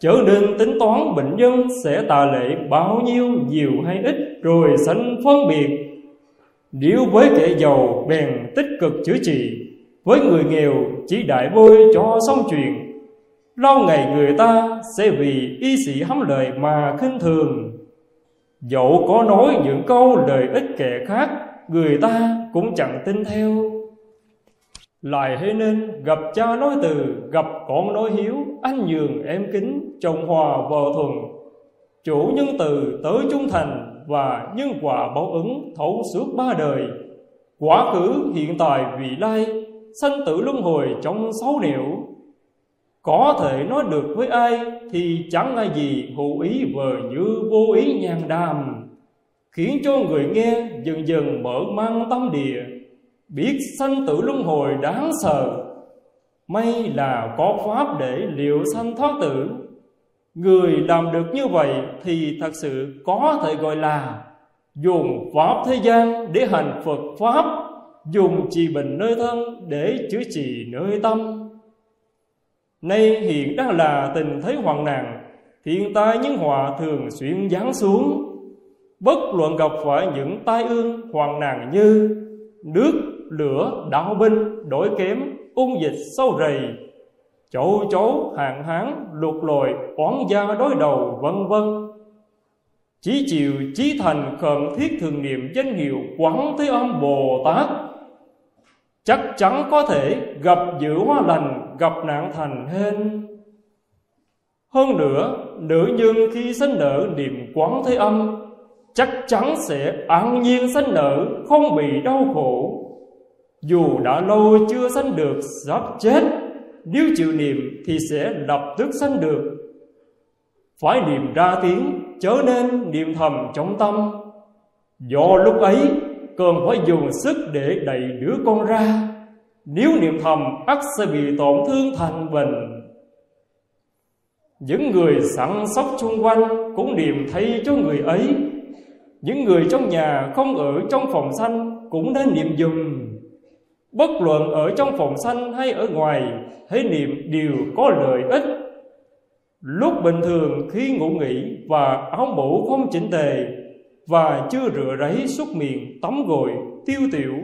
trở nên tính toán bệnh nhân sẽ tà lệ bao nhiêu, nhiều hay ít, rồi sanh phân biệt. Nếu với kẻ giàu, bèn tích cực chữa trị với người nghèo, chỉ đại bôi cho xong chuyện. Lâu ngày người ta sẽ vì y sĩ hám lời mà khinh thường. Dẫu có nói những câu lời ích kẻ khác, người ta cũng chẳng tin theo. Lại hay nên gặp cha nói từ, gặp con nói hiếu, anh nhường em kính chồng hòa vợ thuần chủ nhân từ tới trung thành và nhân quả báo ứng thấu suốt ba đời. Quá khứ, hiện tại, vị lai sanh tử luân hồi trong sáu nẻo có thể nói được với ai thì chẳng ai gì hữu ý vờ như vô ý nhàn đàm, khiến cho người nghe dần dần mở mang tâm địa, biết sanh tử luân hồi đáng sợ. May là có pháp để liệu sanh thoát tử. Người làm được như vậy thì thật sự có thể gọi là dùng pháp thế gian để hành phật pháp dùng trì bệnh nơi thân để chữa trị nơi tâm. Nay hiện đang là tình thế hoạn nạn, thiên tai nhân họa thường xuyên giáng xuống. Bất luận gặp phải những tai ương hoạn nạn như nước, lửa đạo binh đổi kém, ung dịch sâu rầy chậu chấu, hạn hán lụt lội, oán gia đối đầu, vân vân. Chí chịu chí thành khẩn thiết thường niệm danh hiệu quán thế âm bồ tát chắc chắn có thể gặp dữ hoa lành, gặp nạn thành hên. Hơn nữa, nữ nhân khi sinh nở niệm quán thế âm, chắc chắn sẽ an nhiên sinh nở, không bị đau khổ. Dù đã lâu chưa sanh được sắp chết, Nếu chịu niệm thì sẽ lập tức sanh được. Phải niệm ra tiếng, Chớ nên niệm thầm trong tâm. Do lúc ấy cần phải dùng sức để đẩy đứa con ra. Nếu niệm thầm, ắt sẽ bị tổn thương thành bệnh. Những người sẵn sóc chung quanh cũng niệm thay cho người ấy. Những người trong nhà không ở trong phòng xanh cũng nên niệm dùm. Bất luận ở trong phòng xanh hay ở ngoài, hãy niệm đều có lợi ích. Lúc bình thường khi ngủ nghỉ Và áo mũ không chỉnh tề và chưa rửa ráy xúc miệng Tắm gội, tiêu tiểu.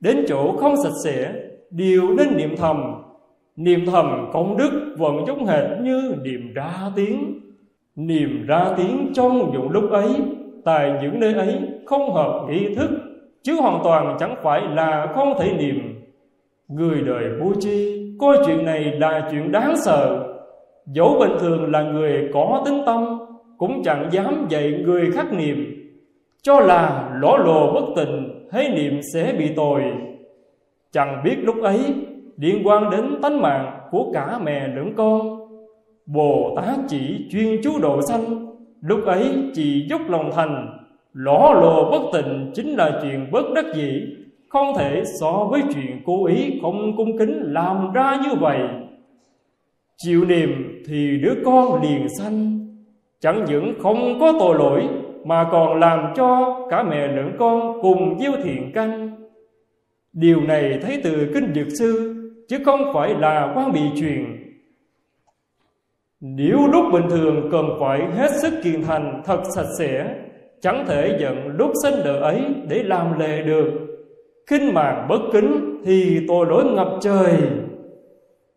Đến chỗ không sạch sẽ Đều nên niệm thầm. Niệm thầm công đức vẫn giống hệt như niệm ra tiếng. Niệm ra tiếng trong những lúc ấy Tại những nơi ấy không hợp nghi thức chứ hoàn toàn chẳng phải là không thể niệm. Người đời vô chi Coi chuyện này là chuyện đáng sợ. Dẫu bình thường là người có tính tâm Cũng chẳng dám dạy người khác niệm. Cho là lỗ lồ bất tình Thấy niệm sẽ bị tội. Chẳng biết lúc ấy, Liên quan đến tánh mạng của cả mẹ lẫn con. Bồ Tát chỉ chuyên chú độ sanh, Lúc ấy chỉ dốc lòng thành. Lỗ lồ bất tình chính là chuyện bất đắc dĩ, Không thể so với chuyện cố ý không cung kính làm ra như vậy. Chịu niệm thì đứa con liền sanh, Chẳng những không có tội lỗi mà còn làm cho cả mẹ lẫn con cùng gieo thiện căn. Điều này thấy từ Kinh Dược Sư, Chứ không phải là quan bị truyền. Nếu lúc bình thường cần phải hết sức kiên thành thật sạch sẽ, Chẳng thể giận lúc sinh đời ấy để làm lệ được. Khinh màng bất kính thì tội lỗi ngập trời.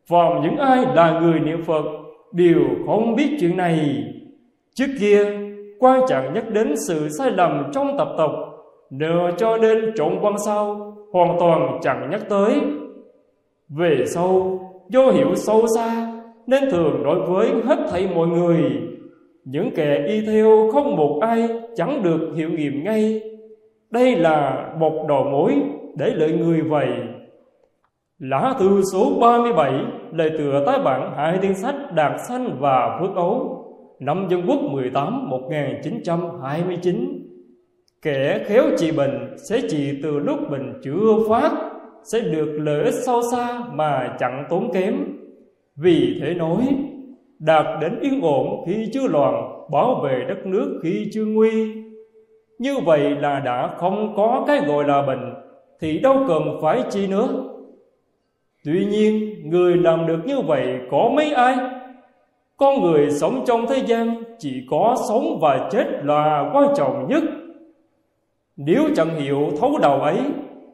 Phòng những ai là người niệm Phật đều không biết chuyện này. Trước kia quan trọng nhắc đến sự sai lầm trong tập tục. Nữa cho nên trộn quan sau hoàn toàn chẳng nhắc tới. Về sau, do hiểu sâu xa, Nên thường đối với hết thảy mọi người, Những kẻ y theo không một ai chẳng được hiệu nghiệm ngay. Đây là một đầu mối để lợi người vậy. Lá thư số 37 Lời tựa tái bản hai tiên sách Đạt Sanh và Phước Ấu. Năm Dân Quốc 18 1929 Kẻ khéo trị bệnh sẽ trị từ lúc bệnh chưa phát Sẽ được lợi ích sâu xa mà chẳng tốn kém. Vì thế nói, Đạt đến yên ổn khi chưa loạn, Bảo vệ đất nước khi chưa nguy. Như vậy là đã không có cái gọi là bệnh, Thì đâu cần phải chi nữa. Tuy nhiên, người làm được như vậy có mấy ai? Con người sống trong thế gian Chỉ có sống và chết là quan trọng nhất. Nếu chẳng hiểu thấu đầu ấy,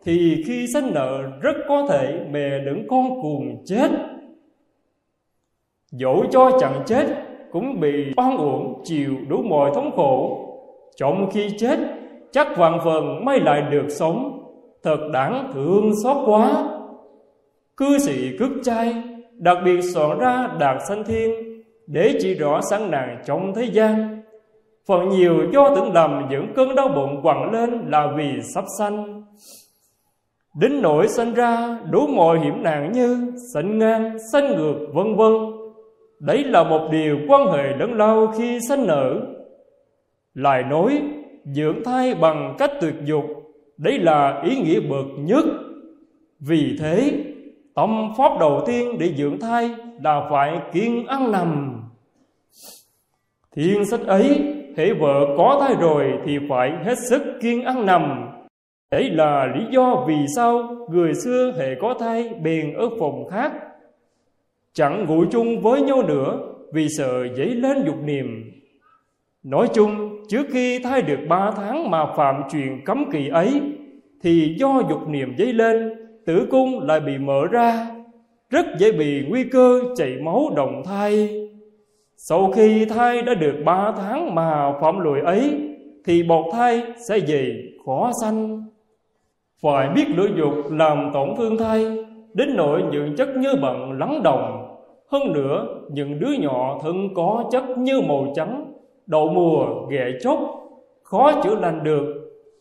Thì khi sinh nợ rất có thể mẹ lẫn con cùng chết. Dẫu cho chẳng chết, Cũng bị oan uổng chịu đủ mọi thống khổ. Trong khi chết, Chắc vạn phần may lại được sống. Thật đáng thương xót quá. Cư sĩ cước trai, Đặc biệt soạn ra Đạt Sanh Thiên để chỉ rõ sáng nàng trong thế gian. Phần nhiều do tưởng lầm những cơn đau bụng quặn lên là vì sắp sanh. Đến nỗi sanh ra đủ mọi hiểm nạn như sanh ngang, sanh ngược vân vân. Đấy là một điều quan hệ lớn lao khi sanh nở. Lại nói dưỡng thai bằng cách tuyệt dục Đấy là ý nghĩa bậc nhất. Vì thế Tâm pháp đầu tiên để dưỡng thai là phải kiên ăn nằm. Thiên sách ấy, Hễ vợ có thai rồi thì phải hết sức kiên ăn nằm. Đấy là lý do vì sao người xưa hệ có thai bèn ở phòng khác. Chẳng ngủ chung với nhau nữa vì sợ dấy lên dục niệm. Nói chung, trước khi thai được ba tháng mà phạm chuyện cấm kỵ ấy, thì do dục niệm dấy lên tử cung lại bị mở ra, rất dễ bị nguy cơ chảy máu đồng thai. Sau khi thai đã được ba tháng mà phạm lỗi ấy, thì bọt thai sẽ dày khó sanh. Phải biết lửa dục làm tổn thương thai, đến nỗi những chất như bận lắng đồng. Hơn nữa, những đứa nhỏ thân có chất như màu trắng, đậu mùa, ghẹ chốt, khó chữa lành được,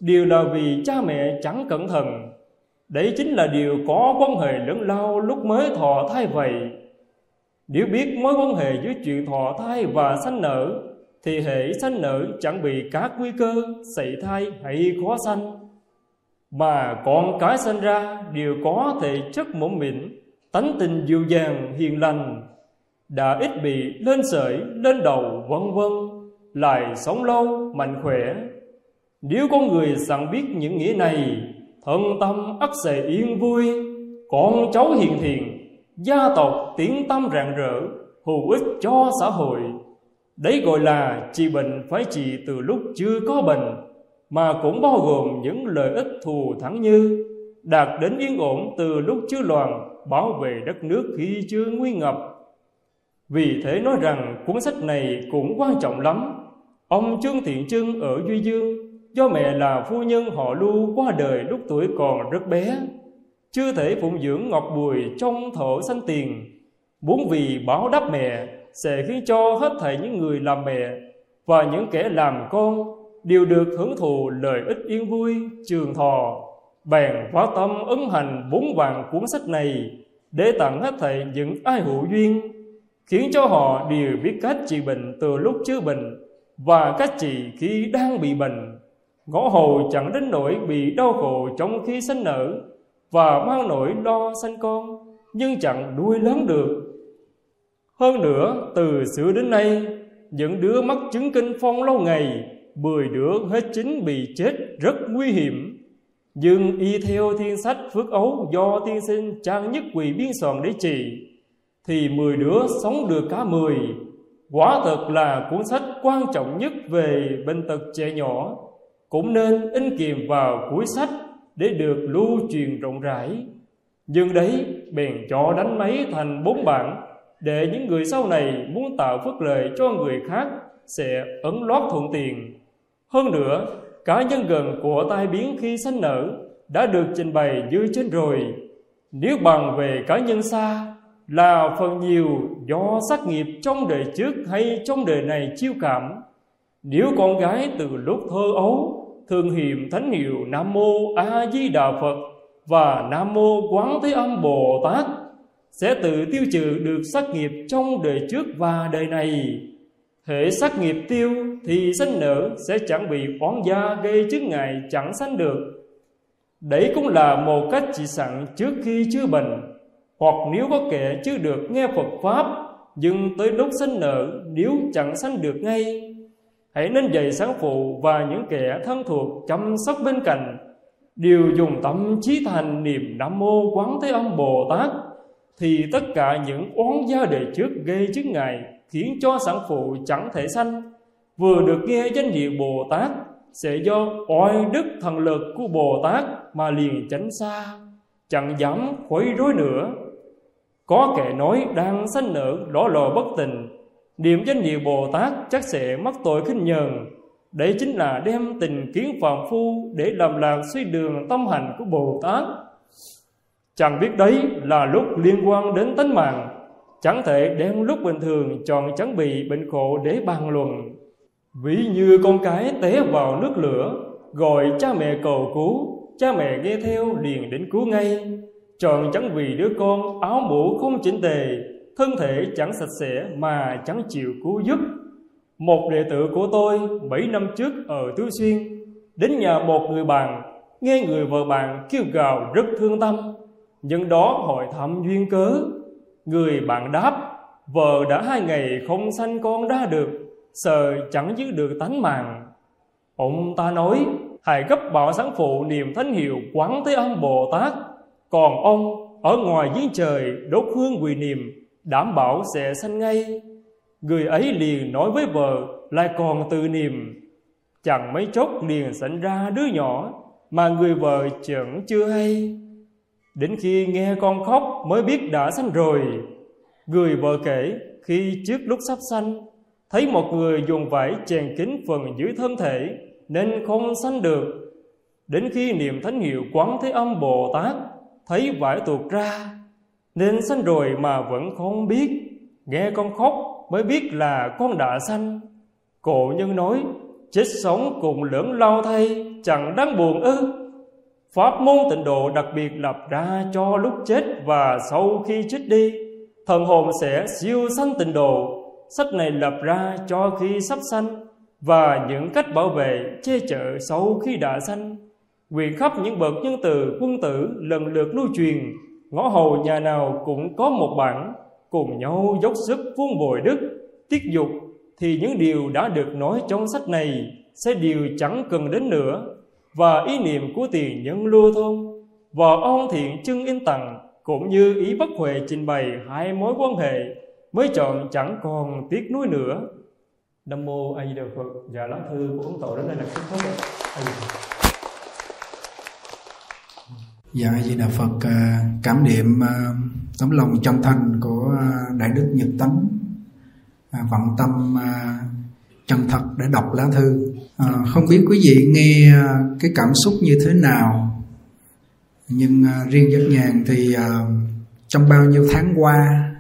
đều là vì cha mẹ chẳng cẩn thận Đấy chính là điều có quan hệ lớn lao lúc mới thọ thai vậy. Nếu biết mối quan hệ giữa chuyện thọ thai và sanh nở, thì hệ sanh nở chẳng bị các nguy cơ xảy thai hay khó sanh. Mà con cái sanh ra đều có thể chất mỏng mịn, tánh tình dịu dàng hiền lành, đã ít bị lên sởi, lên đầu vân vân, lại sống lâu, mạnh khỏe. Nếu con người sẵn biết những nghĩa này thân tâm ắt sẽ yên vui. Con cháu hiền thiện, gia tộc tiếng tâm rạng rỡ, hữu ích cho xã hội. Đấy gọi là trị bệnh phải trị từ lúc chưa có bệnh, mà cũng bao gồm những lợi ích thù thắng như đạt đến yên ổn từ lúc chưa loạn, bảo vệ đất nước khi chưa nguy ngập. Vì thế nói rằng cuốn sách này cũng quan trọng lắm. Ông trương thiện trưng ở duy dương do mẹ là phu nhân họ lưu qua đời lúc tuổi còn rất bé, chưa thể phụng dưỡng ngọc bùi trong thổ sanh tiền. Muốn vì báo đáp mẹ sẽ khiến cho hết thảy những người làm mẹ và những kẻ làm con đều được hưởng thụ lợi ích yên vui, trường thọ. Bèn hóa tâm ấn hành bốn vàng cuốn sách này để tặng hết thảy những ai hữu duyên, khiến cho họ đều biết cách trị bệnh từ lúc chưa bệnh và cách trị khi đang bị bệnh ngõ hầu chẳng đến nỗi bị đau khổ trong khi sinh nở và mang nỗi lo sanh con, nhưng chẳng nuôi lớn được. Hơn nữa, từ xưa đến nay, những đứa mắc chứng kinh phong lâu ngày, mười đứa hết chính bị chết rất nguy hiểm. Nhưng y theo thiên sách phước ấu do tiên sinh trang nhất quỳ biên soạn để trị thì mười đứa sống được cả mười. Quả thật là cuốn sách quan trọng nhất về bệnh tật trẻ nhỏ cũng nên in kìm vào cuối sách để được lưu truyền rộng rãi. Nhưng đấy, bèn cho đánh máy thành bốn bản để những người sau này muốn tạo phước lợi cho người khác sẽ ấn lót thuận tiền hơn nữa, cá nhân gần của tai biến khi sanh nở đã được trình bày như trên rồi. Nếu bằng về cá nhân xa là phần nhiều do sát nghiệp trong đời trước hay trong đời này chiêu cảm. Nếu con gái từ lúc thơ ấu thường hiềm thánh hiệu nam mô a di đà phật và nam mô quán thế âm bồ tát sẽ tự tiêu trừ được sát nghiệp trong đời trước và đời này. Hệ sát nghiệp tiêu thì sanh nở sẽ chẳng bị oán gia gây trước ngại chẳng sanh được. Đấy cũng là một cách chỉ sẵn trước khi chưa bệnh. Hoặc nếu có kẻ chưa được nghe Phật Pháp nhưng tới lúc sanh nở, nếu chẳng sanh được ngay hãy nên dạy sáng phụ và những kẻ thân thuộc chăm sóc bên cạnh. Đều dùng tâm trí thành niềm nam mô quán thế âm bồ tát, thì tất cả những oán gia đời trước gây chứng ngại, khiến cho sản phụ chẳng thể sanh. Vừa được nghe danh hiệu bồ tát, sẽ do oai đức thần lực của bồ tát mà liền tránh xa, chẳng dám khuấy rối nữa. Có kẻ nói đang sanh nở, đỏ lò bất tình niệm danh hiệu bồ tát chắc sẽ mắc tội khinh nhờn. Đấy chính là đem tình kiến phàm phu để làm lạc suy đường tâm hành của bồ tát. Chẳng biết đấy là lúc liên quan đến tánh mạng. Chẳng thể đem lúc bình thường chọn chẳng bị bệnh khổ để bàn luận. Ví như con cái té vào nước lửa, gọi cha mẹ cầu cứu, cha mẹ nghe theo liền đến cứu ngay. Chọn chẳng vì đứa con áo mũ không chỉnh tề thân thể chẳng sạch sẽ mà chẳng chịu cứu giúp. Một đệ tử của tôi bảy năm trước ở Tứ Xuyên, đến nhà một người bạn, nghe người vợ bạn kêu gào rất thương tâm. Nhưng đó hỏi thăm duyên cớ. Người bạn đáp, vợ đã hai ngày không sanh con ra được, sợ chẳng giữ được tánh mạng. Ông ta nói, hãy gấp bảo sáng phụ niềm thánh hiệu quán thế âm bồ tát. Còn ông ở ngoài giếng trời đốt hương quỳ niệm đảm bảo sẽ sanh ngay. Người ấy liền nói với vợ, lại còn tự niệm. Chẳng mấy chốc liền sinh ra đứa nhỏ mà người vợ chẳng chưa hay. Đến khi nghe con khóc mới biết đã sanh rồi. Người vợ kể, khi trước lúc sắp sanh, thấy một người dùng vải chèn kín phần dưới thân thể nên không sanh được. Đến khi niệm thánh hiệu quán thế âm bồ tát, thấy vải tuột ra nên sanh rồi mà vẫn không biết. Nghe con khóc mới biết là con đã sanh. Cổ nhân nói, chết sống cùng lưỡng lao thay, chẳng đáng buồn ư. Pháp môn tịnh độ đặc biệt lập ra cho lúc chết và sau khi chết đi, thần hồn sẽ siêu sanh tịnh độ. Sách này lập ra cho khi sắp sanh và những cách bảo vệ che chở sau khi đã sanh. Quyền khắp những bậc nhân từ, quân tử lần lượt lưu truyền ngõ hầu nhà nào cũng có một bản, cùng nhau dốc sức vun bồi đức, tiết dục, thì những điều đã được nói trong sách này sẽ đều chẳng cần đến nữa. Và ý niệm của tiền nhân lưu thông và ôn thiện chân in tặng cũng như ý bất huệ trình bày hai mối quan hệ mới chọn chẳng còn tiếc nuối nữa. Nam mô a di đà phật. Và lá thư của ông tổ đến đây là kết thúc. Dạ Di Đà Phật à, cảm niệm à, tấm lòng chân thành của à, Đại Đức Nhật Tánh vọng tâm chân thật để đọc lá thư. Không biết quý vị nghe cái cảm xúc như thế nào, nhưng riêng giác nhàn thì trong bao nhiêu tháng qua,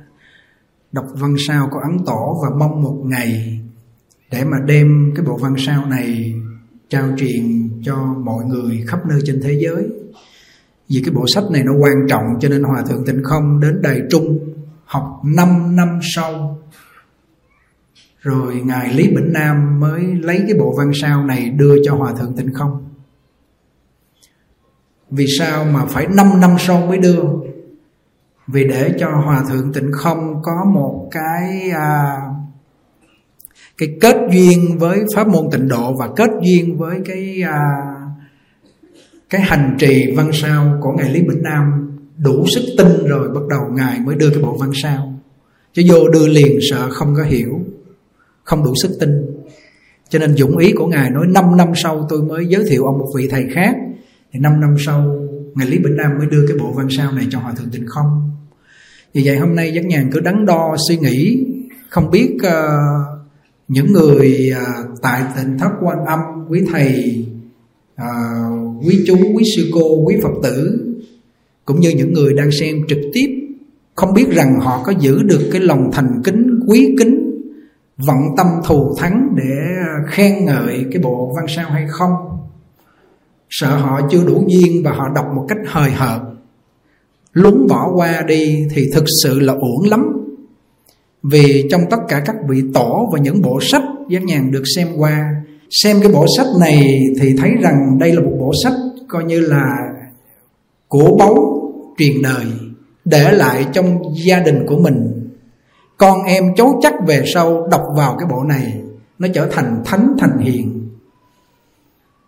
đọc văn sao có ấn tổ và mong một ngày để mà đem cái bộ văn sao này trao truyền cho mọi người khắp nơi trên thế giới vì cái bộ sách này nó quan trọng cho nên hòa thượng tịnh không đến đài trung học 5 năm sau. Rồi ngài lý bỉnh nam mới lấy cái bộ văn sao này đưa cho hòa thượng tịnh không. Vì sao mà phải 5 năm sau mới đưa? Vì để cho hòa thượng tịnh không có một cái à, cái kết duyên với pháp môn tịnh độ và kết duyên với cái à, cái hành trì văn sao của ngài lý bỉnh nam đủ sức tin rồi bắt đầu ngài mới đưa cái bộ văn sao. Chứ vô đưa liền sợ không có hiểu không đủ sức tin. Cho nên dũng ý của ngài nói 5 năm sau tôi mới giới thiệu ông một vị thầy khác. Thì 5 năm sau ngài lý bỉnh nam mới đưa cái bộ văn sao này cho hòa thượng tịnh không. Vì vậy hôm nay giác nhàn cứ đắn đo suy nghĩ không biết uh, những người uh, tại tỉnh thất quan âm quý thầy à, quý chú quý sư cô quý phật tử cũng như những người đang xem trực tiếp không biết rằng họ có giữ được cái lòng thành kính quý kính vận tâm thù thắng để à, khen ngợi cái bộ văn sao hay không? Sợ họ chưa đủ duyên và họ đọc một cách hời hợt. Lúng bỏ qua đi thì thực sự là uổng lắm. Vì trong tất cả các vị tổ và những bộ sách giác nhàn được xem qua xem cái bộ sách này thì thấy rằng đây là một bộ sách coi như là cổ báu truyền đời, để lại trong gia đình của mình. Con em cháu chắc về sau đọc vào cái bộ này, nó trở thành thánh thành hiền.